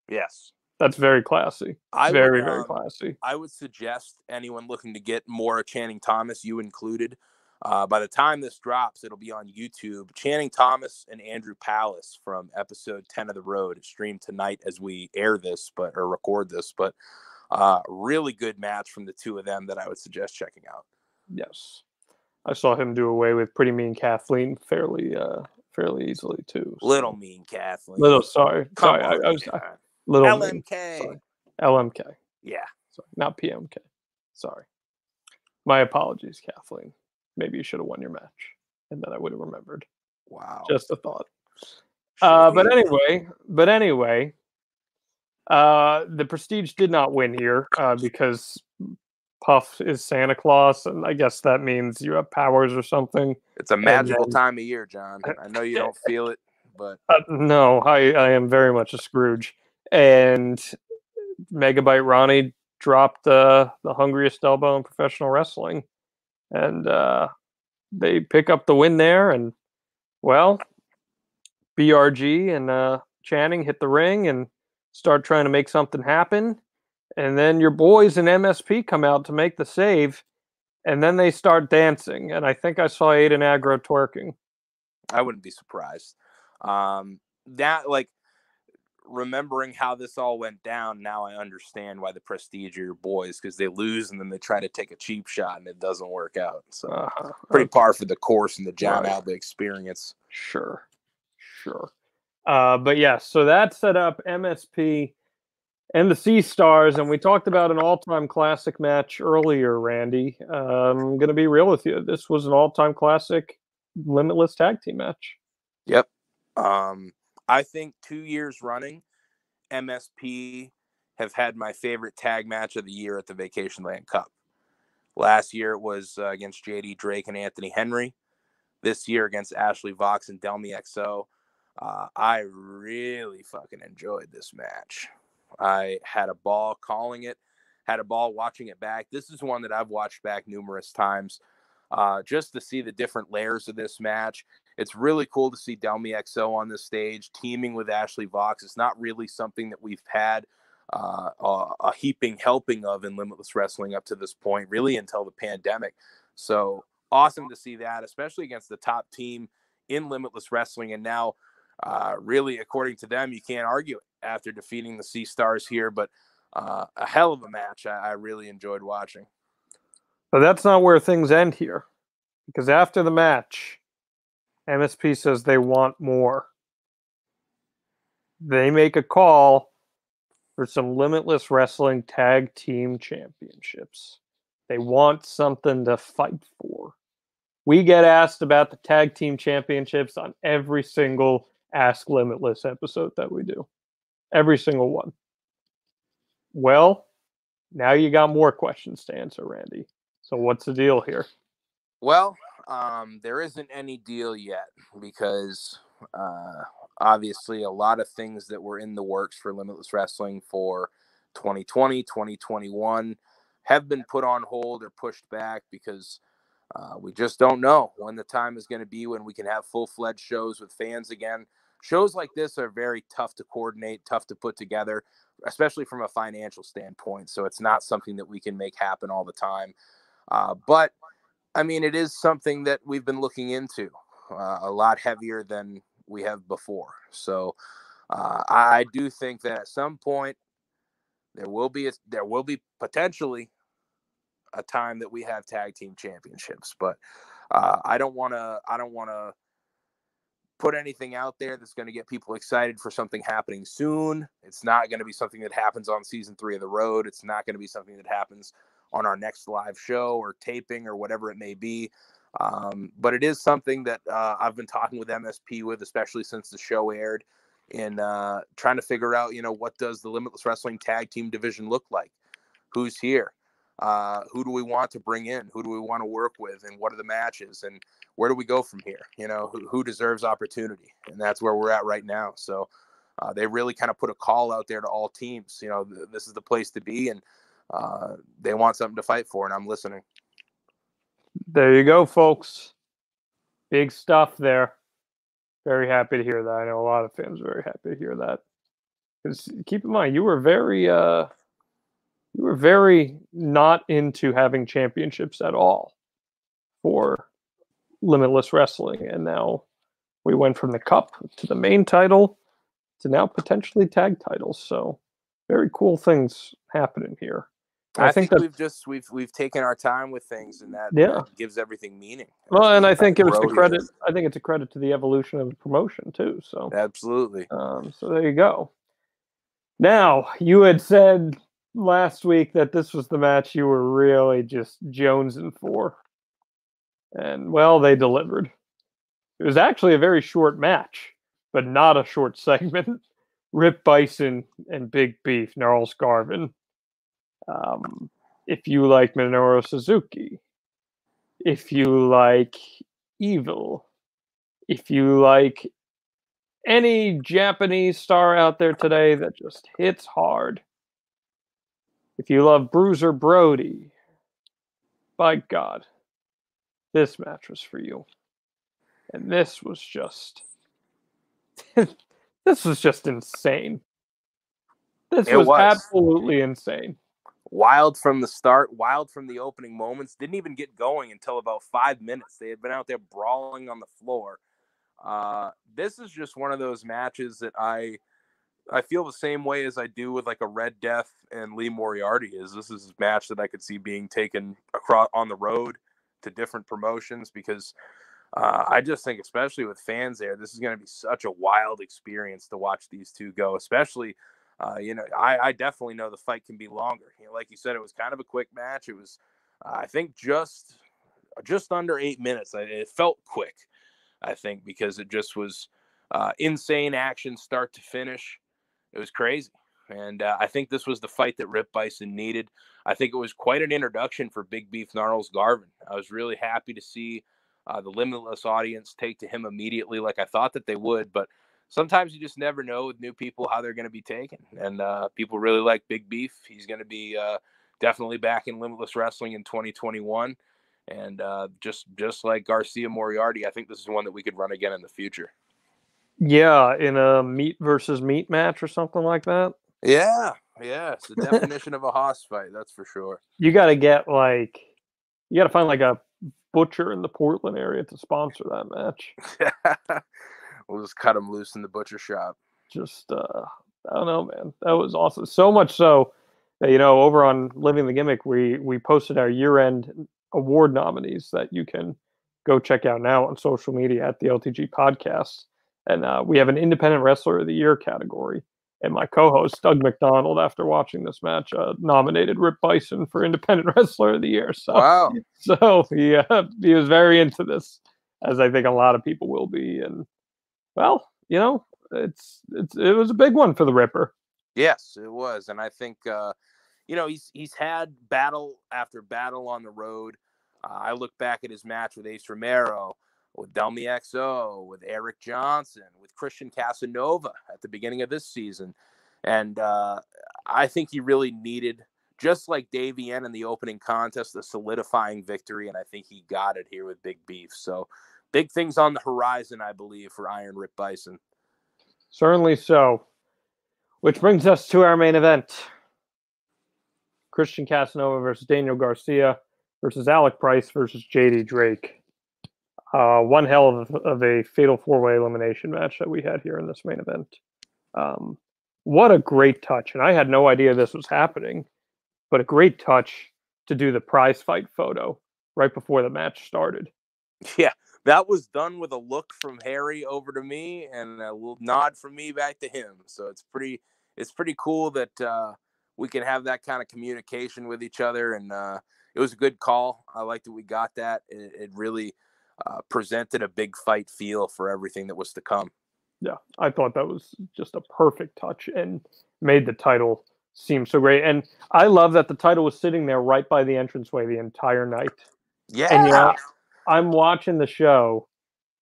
Yes. That's very classy. I very, would, very um, classy. I would suggest anyone looking to get more of Channing Thomas, you included. Uh, by the time this drops, it'll be on YouTube. Channing Thomas and Andrew Palace from episode 10 of The Road streamed tonight as we air this, but or record this. But uh, really good match from the two of them that I would suggest checking out. Yes. I saw him do away with Pretty Mean Kathleen fairly uh fairly easily too. So. Little Mean Kathleen. Little sorry. Come sorry, on, I, I, was I, little LMK. Mean, LMK. Yeah. Sorry, not PMK. Sorry. My apologies, Kathleen. Maybe you should have won your match. And then I would have remembered. Wow. Just a thought. Uh, but anyway, but anyway, uh, the Prestige did not win here uh, because Puff is Santa Claus, and I guess that means you have powers or something. It's a magical then, time of year, Jon. [laughs] I know you don't feel it, but uh, no, I, I am very much a Scrooge. And Megabyte Ronnie dropped uh, the hungriest elbow in professional wrestling, and uh, they pick up the win there. And well, BRG and uh, Channing hit the ring and start trying to make something happen and then your boys in MSP come out to make the save, and then they start dancing. And I think I saw Aiden Aggro twerking. I wouldn't be surprised. Um, that like remembering how this all went down, now I understand why the prestige are your boys because they lose and then they try to take a cheap shot and it doesn't work out. So uh-huh. pretty okay. par for the course in the Jon right. Alba experience. Sure, sure. Uh, but yeah, so that set up MSP and the Sea Stars, and we talked about an all-time classic match earlier, Randy. Um, I'm going to be real with you. This was an all-time classic limitless tag team match. Yep. Um, I think two years running, MSP have had my favorite tag match of the year at the Vacationland Cup. Last year it was uh, against JD Drake and Anthony Henry. This year against Ashley Vox and Delmi Exo. Uh, I really fucking enjoyed this match. I had a ball calling it, had a ball watching it back. This is one that I've watched back numerous times uh, just to see the different layers of this match. It's really cool to see Delmi Exo on this stage teaming with Ashley Vox. It's not really something that we've had uh, a, a heaping helping of in Limitless Wrestling up to this point, really until the pandemic. So awesome to see that, especially against the top team in Limitless Wrestling. And now, uh, really, according to them, you can't argue after defeating the Sea Stars here. But uh, a hell of a match. I, I really enjoyed watching. But that's not where things end here, because after the match, MSP says they want more. They make a call for some Limitless Wrestling Tag Team Championships. They want something to fight for. We get asked about the Tag Team Championships on every single Ask Limitless episode that we do. Every single one. Well, now you got more questions to answer, Randy. So what's the deal here? Well, um, there isn't any deal yet because uh, obviously a lot of things that were in the works for Limitless Wrestling for 2020, 2021 have been put on hold or pushed back because uh, we just don't know when the time is going to be when we can have full fledged shows with fans again. Shows like this are very tough to coordinate, tough to put together, especially from a financial standpoint. So it's not something that we can make happen all the time. Uh, but I mean, it is something that we've been looking into uh, a lot heavier than we have before. So uh, I do think that at some point there will be a, there will be potentially a time that we have tag team championships, but uh, I don't want to I don't want to put anything out there that's going to get people excited for something happening soon. It's not going to be something that happens on season three of the road. It's not going to be something that happens on our next live show or taping or whatever it may be. Um, but it is something that uh, I've been talking with MSP with, especially since the show aired, and uh, trying to figure out, you know, what does the Limitless Wrestling Tag Team Division look like? Who's here? Uh, who do we want to bring in? Who do we want to work with? And what are the matches? And where do we go from here? You know, who, who deserves opportunity? And that's where we're at right now. So uh, they really kind of put a call out there to all teams. You know, th- this is the place to be, and uh, they want something to fight for, and I'm listening. There you go, folks. Big stuff there. Very happy to hear that. I know a lot of fans are very happy to hear that. Because keep in mind, you were very, uh, you were very not into having championships at all for Limitless Wrestling, and now we went from the cup to the main title to now potentially tag titles. So very cool things happening here. I, I, think, think we've just we've we've taken our time with things, and that yeah gives everything meaning. Well, and I think it was the credit. I think it's a credit to the evolution of the promotion too. So absolutely. Um, so there you go. Now you had said last week that this was the match you were really just jonesing for, and well, they delivered. It was actually a very short match, but not a short [laughs] segment. Rip Bison and Big Beef, Gnarls Garvin um, if you like Minoru Suzuki, if you like Evil, if you like any Japanese star out there today that just hits hard, if you love Bruiser Brody, by God, this match was for you. And this was just [laughs] this was just insane. This was, was, absolutely insane wild from the start, wild from the opening moments. Didn't even get going until about five minutes. They had been out there brawling on the floor. Uh, this is just one of those matches that I I feel the same way as I do with like a Red Death and Lee Moriarty. Is this is a match that I could see being taken across on the road to different promotions because uh, I just think, especially with fans there, this is going to be such a wild experience to watch these two go, especially uh, you know, I, I, definitely know the fight can be longer. You know, like you said, it was kind of a quick match. It was, uh, I think, just just under eight minutes. It felt quick, I think, because it just was uh, insane action, start to finish. It was crazy, and uh, I think this was the fight that Rip Bison needed. I think it was quite an introduction for Big Beef Gnarls Garvin. I was really happy to see uh, the limitless audience take to him immediately, like I thought that they would, but sometimes you just never know with new people how they're going to be taken. And uh, people really like Big Beef. He's going to be uh, definitely back in Limitless Wrestling in 2021. And uh, just just like Garcia Moriarty, I think this is one that we could run again in the future. Yeah, in a meat versus meat match or something like that. Yeah, yeah, it's the definition of a hoss fight. That's for sure. You got to get like, you got to find like a butcher in the Portland area to sponsor that match. [laughs] We'll just cut them loose in the butcher shop. Just uh, I don't know, man. That was awesome. So much so that you know, over on Living the Gimmick, we we posted our year-end award nominees that you can go check out now on social media at the LTG Podcast. And uh, we have an Independent Wrestler of the Year category. And my co-host Doug McDonald, after watching this match, uh, nominated Rip Bison for Independent [laughs] Wrestler of the Year. So, wow! So he uh, he was very into this, as I think a lot of people will be. And well, you know, it's it's it was a big one for the Ripper. Yes, it was, and I think uh, you know he's he's had battle after battle on the road. Uh, I look back at his match with Ace Romero, with Delmi Exo, with Eric Johnson, with Christian Casanova at the beginning of this season, and uh, I think he really needed, just like Davienne in the opening contest, the solidifying victory, and I think he got it here with Big Beef. So big things on the horizon, I believe, for Iron Rip Bison. Certainly so. Which brings us to our main event Christian Casanova versus Daniel Garcia versus Alec Price versus JD Drake. Uh, one hell of, of a fatal four way elimination match that we had here in this main event. Um, what a great touch. And I had no idea this was happening, but a great touch to do the prize fight photo right before the match started. [laughs] Yeah, that was done with a look from Harry over to me and a little nod from me back to him. So it's pretty it's pretty cool that uh, we can have that kind of communication with each other. And uh, it was a good call. I like that we got that. It, it really uh, presented a big fight feel for everything that was to come. Yeah, I thought that was just a perfect touch and made the title seem so great. And I love that the title was sitting there right by the entranceway the entire night. Yeah. And you know, I'm watching the show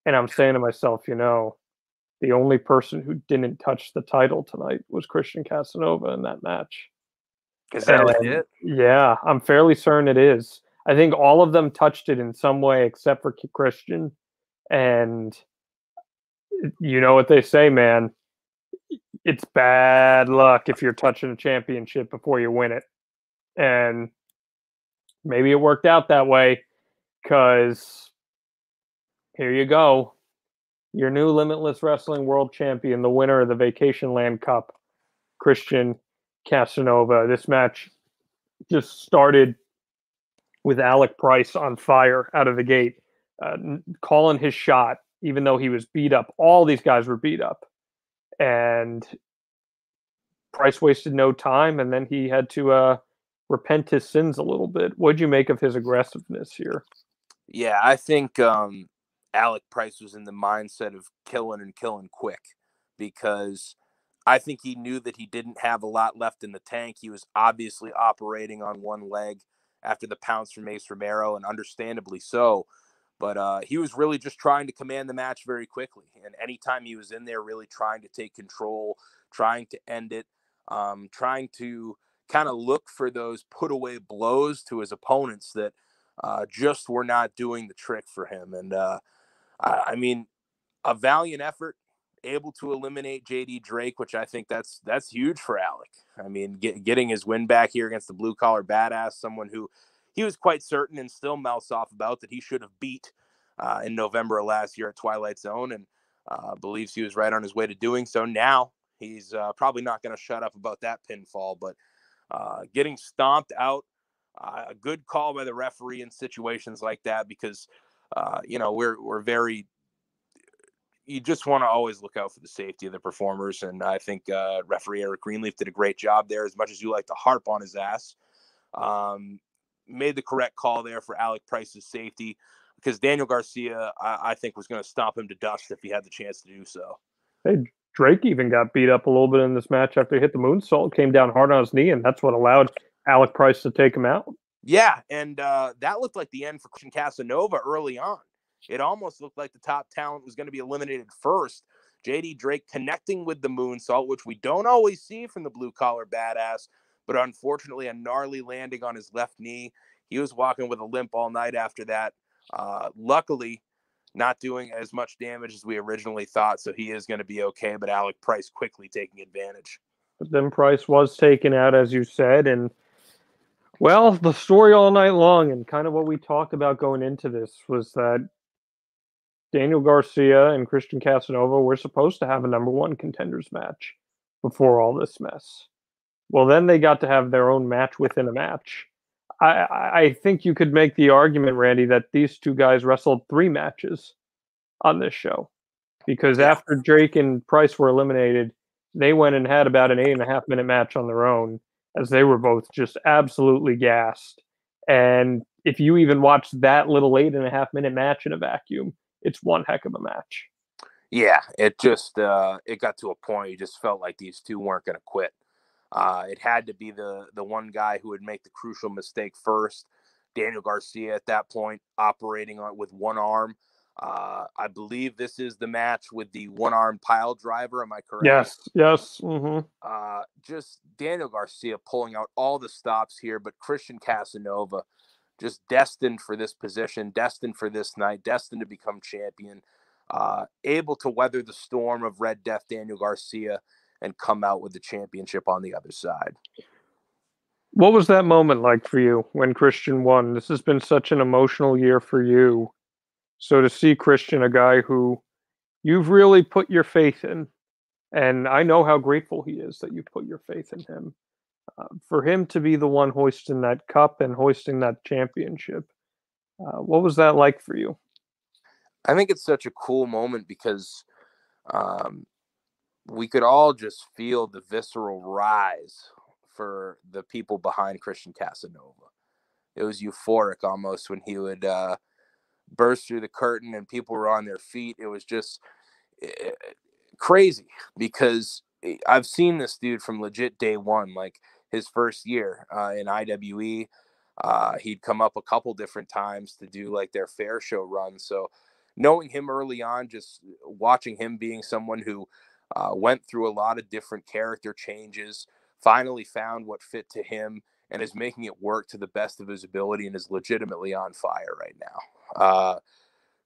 and I'm saying to myself, you know, the only person who didn't touch the title tonight was Christian Casanova in that match. Is that legit? Yeah, I'm fairly certain it is. I think all of them touched it in some way except for Christian. And you know what they say, man. It's bad luck if you're touching a championship before you win it. And maybe it worked out that way because here you go. Your new Limitless Wrestling World Champion, the winner of the Vacationland Cup, Christian Casanova. This match just started with Alec Price on fire out of the gate, uh, calling his shot, even though he was beat up. All these guys were beat up. And Price wasted no time, and then he had to uh, repent his sins a little bit. What'd you make of his aggressiveness here? Yeah, I think um, Alec Price was in the mindset of killing and killing quick because I think he knew that he didn't have a lot left in the tank. He was obviously operating on one leg after the pounce from Ace Romero, and understandably so. But uh, he was really just trying to command the match very quickly. And anytime he was in there, really trying to take control, trying to end it, um, trying to kind of look for those put away blows to his opponents that uh, just were not doing the trick for him. And uh, I, I mean, a valiant effort able to eliminate JD Drake, which I think that's that's huge for Alec. I mean, get, getting his win back here against the blue collar badass, someone who he was quite certain and still mouths off about that he should have beat uh, in November of last year at Twilight Zone, and uh, believes he was right on his way to doing so. Now he's uh, probably not going to shut up about that pinfall, but uh, getting stomped out, uh, a good call by the referee in situations like that because uh, you know we're we're very you just want to always look out for the safety of the performers. And I think uh, referee Eric Greenleaf did a great job there. As much as you like to harp on his ass, um, made the correct call there for Alec Price's safety because Daniel Garcia, I, I think, was going to stomp him to dust if he had the chance to do so. Hey, Drake even got beat up a little bit in this match after he hit the moonsault, came down hard on his knee, and that's what allowed Alec Price to take him out. Yeah, and uh, that looked like the end for Christian Casanova early on. It almost looked like the top talent was going to be eliminated first. JD Drake connecting with the moonsault, which we don't always see from the blue collar badass, but unfortunately, a gnarly landing on his left knee. He was walking with a limp all night after that. Uh, luckily, not doing as much damage as we originally thought, so he is going to be okay. But Alec Price quickly taking advantage. But then Price was taken out, as you said, and well, the story all night long, and kind of what we talked about going into this was that Daniel Garcia and Christian Casanova were supposed to have a number one contenders match before all this mess. Well, then they got to have their own match within a match. I, I think you could make the argument, Randy, that these two guys wrestled three matches on this show because after Drake and Price were eliminated, they went and had about an eight and a half minute match on their own as they were both just absolutely gassed. And if you even watch that little eight and a half minute match in a vacuum, it's one heck of a match. Yeah, it just uh, it got to a point you just felt like these two weren't going to quit. Uh, it had to be the the one guy who would make the crucial mistake first. Daniel Garcia at that point operating on with one arm. Uh, I believe this is the match with the one arm pile driver. Am I correct? Yes. Yes. Mm-hmm. Uh, just Daniel Garcia pulling out all the stops here, but Christian Casanova just destined for this position, destined for this night, destined to become champion. Uh, able to weather the storm of Red Death Daniel Garcia and come out with the championship on the other side. What was that moment like for you when Christian won? This has been such an emotional year for you. So to see Christian, a guy who you've really put your faith in, and I know how grateful he is that you put your faith in him. Uh, for him to be the one hoisting that cup and hoisting that championship, uh, what was that like for you? I think it's such a cool moment because um, we could all just feel the visceral rise for the people behind Christian Casanova. It was euphoric almost when he would uh, burst through the curtain and people were on their feet. It was just uh, crazy because eh, I've seen this dude from legit day one, like his first year uh, in IWE. Uh, he'd come up a couple different times to do like their fair show run. So knowing him early on, just watching him being someone who uh, went through a lot of different character changes, finally found what fit to him, and is making it work to the best of his ability and is legitimately on fire right now. Uh,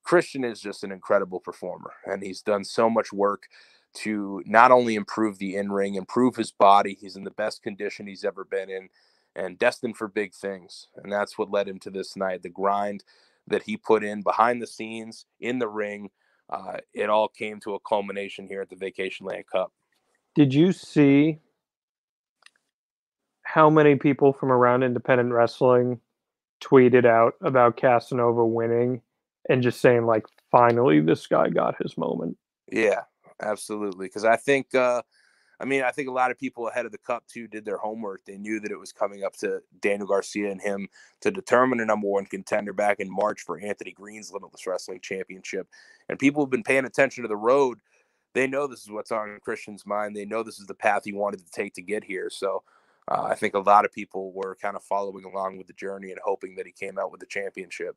Christian is just an incredible performer, and he's done so much work to not only improve the in ring, improve his body. He's in the best condition he's ever been in and destined for big things. And that's what led him to this night the grind that he put in behind the scenes, in the ring, uh, it all came to a culmination here at the Vacationland Cup. Did you see how many people from around independent wrestling tweeted out about Casanova winning and just saying like, finally, this guy got his moment? Yeah, absolutely. Because I think uh, I mean, I think a lot of people ahead of the Cup too did their homework. They knew that it was coming up to Daniel Garcia and him to determine a number one contender back in March for Anthony Green's Limitless Wrestling Championship. And people have been paying attention to the road. They know this is what's on Christian's mind. They know this is the path he wanted to take to get here. So uh, I think a lot of people were kind of following along with the journey and hoping that he came out with the championship.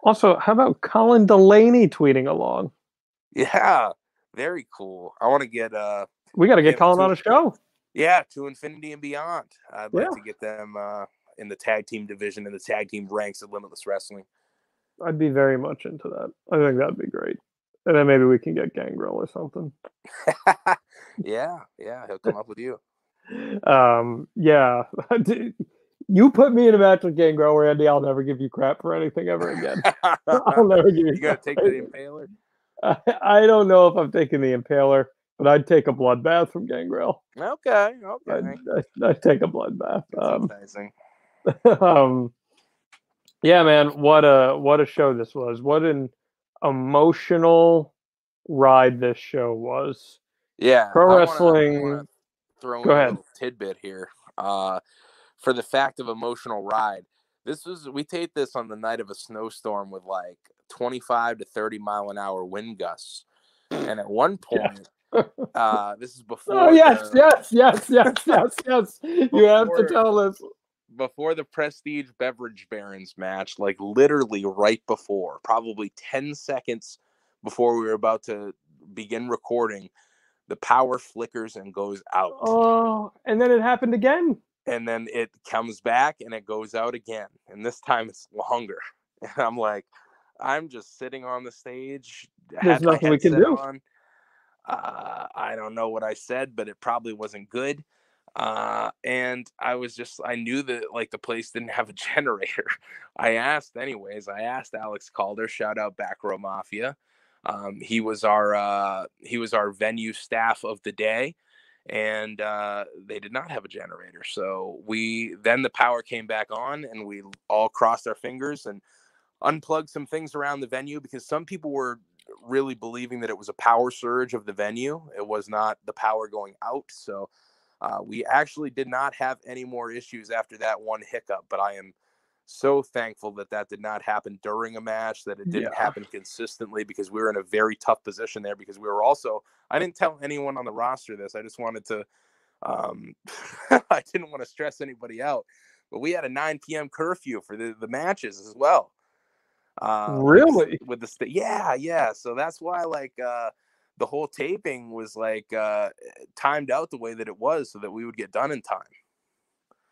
Also, how about Colin Delaney tweeting along? Yeah, very cool. I want to get uh we got to get Colin on a show. Yeah, to infinity and beyond. I'd like to get them uh, in the tag team division in the tag team ranks of Limitless Wrestling. I'd be very much into that. I think that'd be great. And then maybe we can get Gangrel or something. [laughs] yeah, yeah, he'll come up with you. Um, yeah. [laughs] you put me in a match with Gangrel, Randy. I'll never give you crap for anything ever again. [laughs] [laughs] I'll never give you. You gotta take the Impaler. I, I don't know if I'm taking the Impaler. But I'd take a bloodbath from Gangrel. Okay, okay. I'd, I'd, I'd take a bloodbath. Um, amazing. um, yeah, man, what a what a show this was. What an emotional ride this show was. Yeah, pro wrestling. Wanna, wanna throw Go tidbit here. Uh, for the fact of emotional ride, this was we taped this on the night of a snowstorm with like 25 to 30 mile an hour wind gusts, and at one [laughs] point. Uh, this is [laughs] before. Oh yes, the, yes, yes, yes, [laughs] yes, yes. you have to tell us before the Prestige Beverage Barons match, like literally right before, probably ten seconds before we were about to begin recording, the power flickers and goes out. Oh, and then it happened again. And then it comes back and it goes out again, and this time it's longer. [laughs] And I'm like, I'm just sitting on the stage. There's nothing we can do. On, uh, I don't know what I said, but it probably wasn't good. Uh, and I was just, I knew that like the place didn't have a [laughs] generator. I asked, anyways, I asked Alex Calder, shout out Back Row Mafia. Um, he was our uh, he was our venue staff of the day, and uh, they did not have a generator. So we then the power came back on, and we all crossed our fingers and unplugged some things around the venue because some people were really believing that it was a power surge of the venue. It was not the power going out. So uh, we actually did not have any more issues after that one hiccup. But I am so thankful that that did not happen during a match, that it didn't yeah. happen consistently because we were in a very tough position there because we were also, I didn't tell anyone on the roster this. I just wanted to, um, [laughs] I didn't want to stress anybody out, but we had a 9 p.m. curfew for the, the matches as well. Uh, really? With the, with the yeah, yeah. So that's why, like, uh, the whole taping was like uh, timed out the way that it was so that we would get done in time.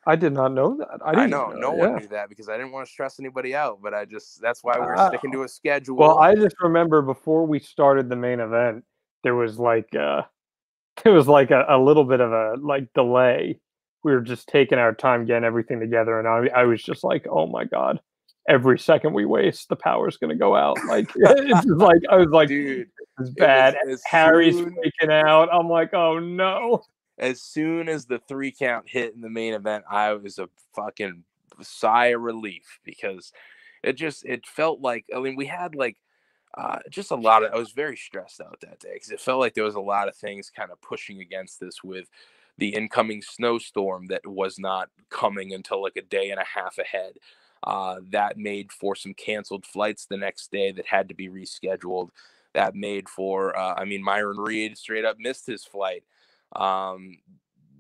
I did not know that. I, I know, know no one knew that because I didn't want to stress anybody out. But I just that's why we're sticking to a schedule. Well, I just remember before we started the main event, there was like uh [laughs] there was like a, a little bit of a like delay. We were just taking our time getting everything together, and I I was just like, oh my god, every second we waste, the power's gonna go out. Like [laughs] it's just like I was like, dude, it's bad. It Harry's soon... freaking out. I'm like, oh no as soon as the three count hit in the main event, I was a fucking sigh of relief because it just it felt like I mean we had like uh, just a lot of I was very stressed out that day because it felt like there was a lot of things kind of pushing against this with the incoming snowstorm that was not coming until like a day and a half ahead. Uh, that made for some canceled flights the next day that had to be rescheduled. That made for uh, I mean Myron Reed straight up missed his flight um,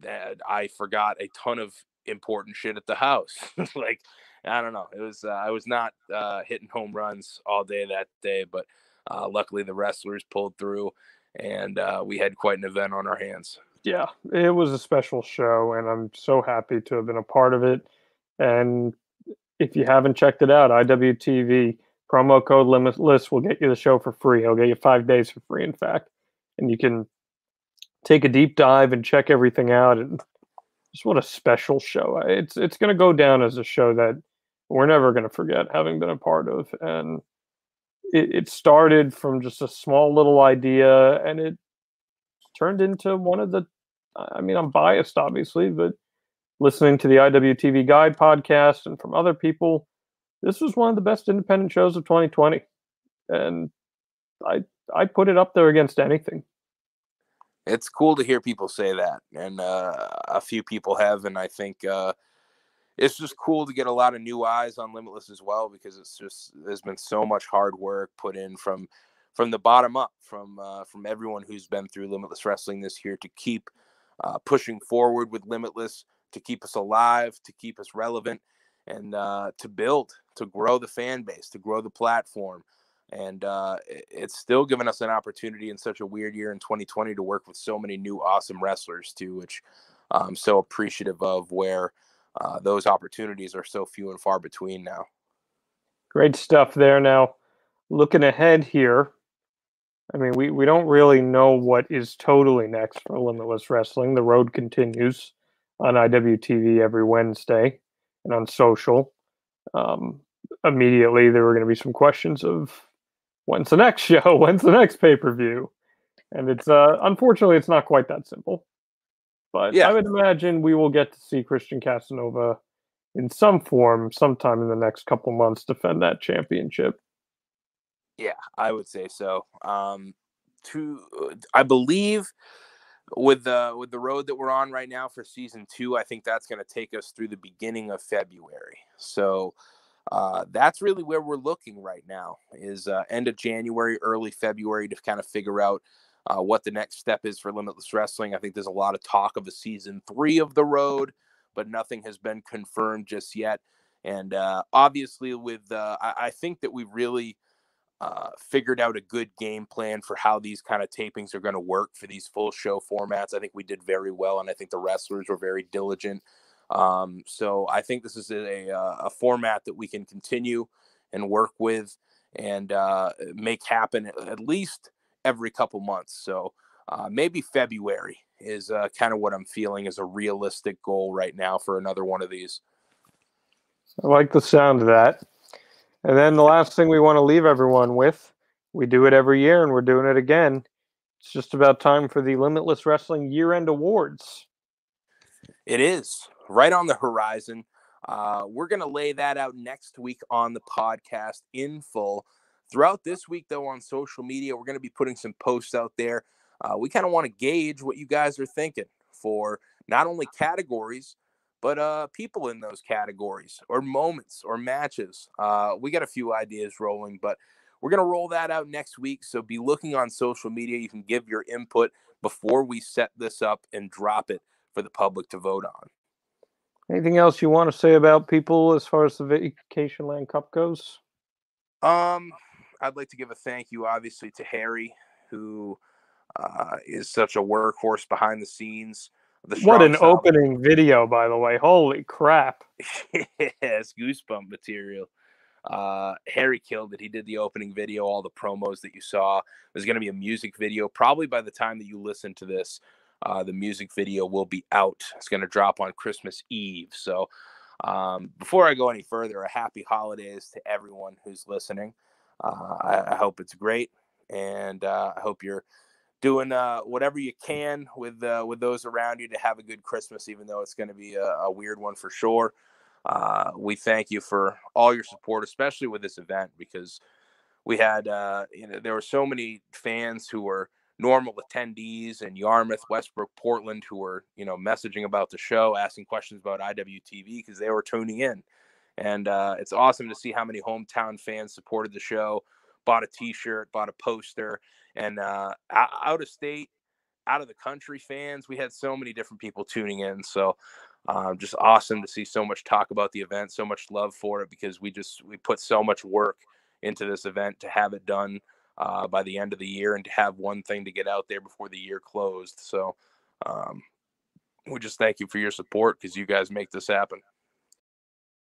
that I forgot a ton of important shit at the house. [laughs] like, I don't know. It was uh, I was not uh, hitting home runs all day that day, but uh, luckily the wrestlers pulled through, and uh, we had quite an event on our hands. Yeah, it was a special show, and I'm so happy to have been a part of it. And if you haven't checked it out, IWTV promo code Limitless will get you the show for free. It'll get you five days for free, in fact, and you can take a deep dive and check everything out. And just what a special show! It's it's going to go down as a show that we're never going to forget having been a part of. And it, it started from just a small little idea, and it turned into one of the. I mean, I'm biased, obviously, but listening to the IWTV Guide podcast and from other people, this was one of the best independent shows of 2020, and I I put it up there against anything it's cool to hear people say that, and uh, a few people have, and I think uh, it's just cool to get a lot of new eyes on Limitless as well because it's just there's been so much hard work put in from from the bottom up from uh, from everyone who's been through Limitless Wrestling this year to keep uh, pushing forward with Limitless, to keep us alive, to keep us relevant, and uh, to build, to grow the fan base, to grow the platform and uh, it's still given us an opportunity in such a weird year in 2020 to work with so many new awesome wrestlers too which i'm so appreciative of where uh, those opportunities are so few and far between now. Great stuff there. Now looking ahead here i mean we, we don't really know what is totally next for limitless wrestling. The road continues on iwtv every wednesday and on social. Um, immediately there were going to be some questions of when's the next [laughs] show? When's the next pay per view? And it's uh, unfortunately it's not quite that simple. But yeah. I would imagine we will get to see Christian Casanova in some form sometime in the next couple months defend that championship. Yeah, I would say so. Um, to I believe with the with the road that we're on right now for season two, I think that's going to take us through the beginning of February. So uh, that's really where we're looking right now is uh, end of January, early February to kind of figure out uh, what the next step is for Limitless Wrestling. I think there's a lot of talk of a season three of the road, but nothing has been confirmed just yet. And uh, obviously, with uh, I, I, think that we really figured out a good game plan for how these kind of tapings are going to work for these full show formats. I think we did very well, and I think the wrestlers were very diligent um, so I think this is a, uh, a, format that we can continue and work with and uh, make happen at least every couple months. So uh, maybe February is uh, kind of what I'm feeling is a realistic goal right now for another one of these. I like the sound of that. And then the last thing we want to leave everyone with, we do it every year and we're doing it again, it's just about time for the Limitless Wrestling year end awards. It is right on the horizon. Uh, we're going to lay that out next week on the podcast in full. Throughout this week, though, on social media, we're going to be putting some posts out there. Uh, we kind of want to gauge what you guys are thinking for not only categories, but uh, people in those categories or moments or matches. Uh, we got a few ideas rolling, but we're going to roll that out next week. So be looking on social media. You can give your input before we set this up and drop it for the public to vote on. Anything else you want to say about people as far as the Vacationland Cup goes? Um, I'd like to give a thank you, obviously, to Harry, who uh, is such a workhorse behind the scenes. The what an opening video, by the way! Holy crap! [laughs] yes, goosebump material. Uh, Harry killed it. He did the opening video, all the promos that you saw. There's going to be a music video. Probably by the time that you listen to this, uh, the music video will be out. It's going to drop on Christmas Eve. So, um, before I go any further, a happy holidays to everyone who's listening. Uh, I, I, hope it's great, and uh, I hope you're doing uh, whatever you can with uh, with those around you to have a good Christmas, even though it's going to be a, a, weird one for sure. Uh, we thank you for all your support, especially with this event, because we had uh, you know there were so many fans who were normal attendees in Yarmouth, Westbrook, Portland who were you know messaging about the show, asking questions about IWTV because they were tuning in, and uh, it's awesome to see how many hometown fans supported the show, bought a T-shirt, bought a poster, and uh, out of state, out of the country fans. We had so many different people tuning in. So um, just awesome to see so much talk about the event, so much love for it because we just we put so much work into this event to have it done uh, by the end of the year and to have one thing to get out there before the year closed. So um, we just thank you for your support because you guys make this happen.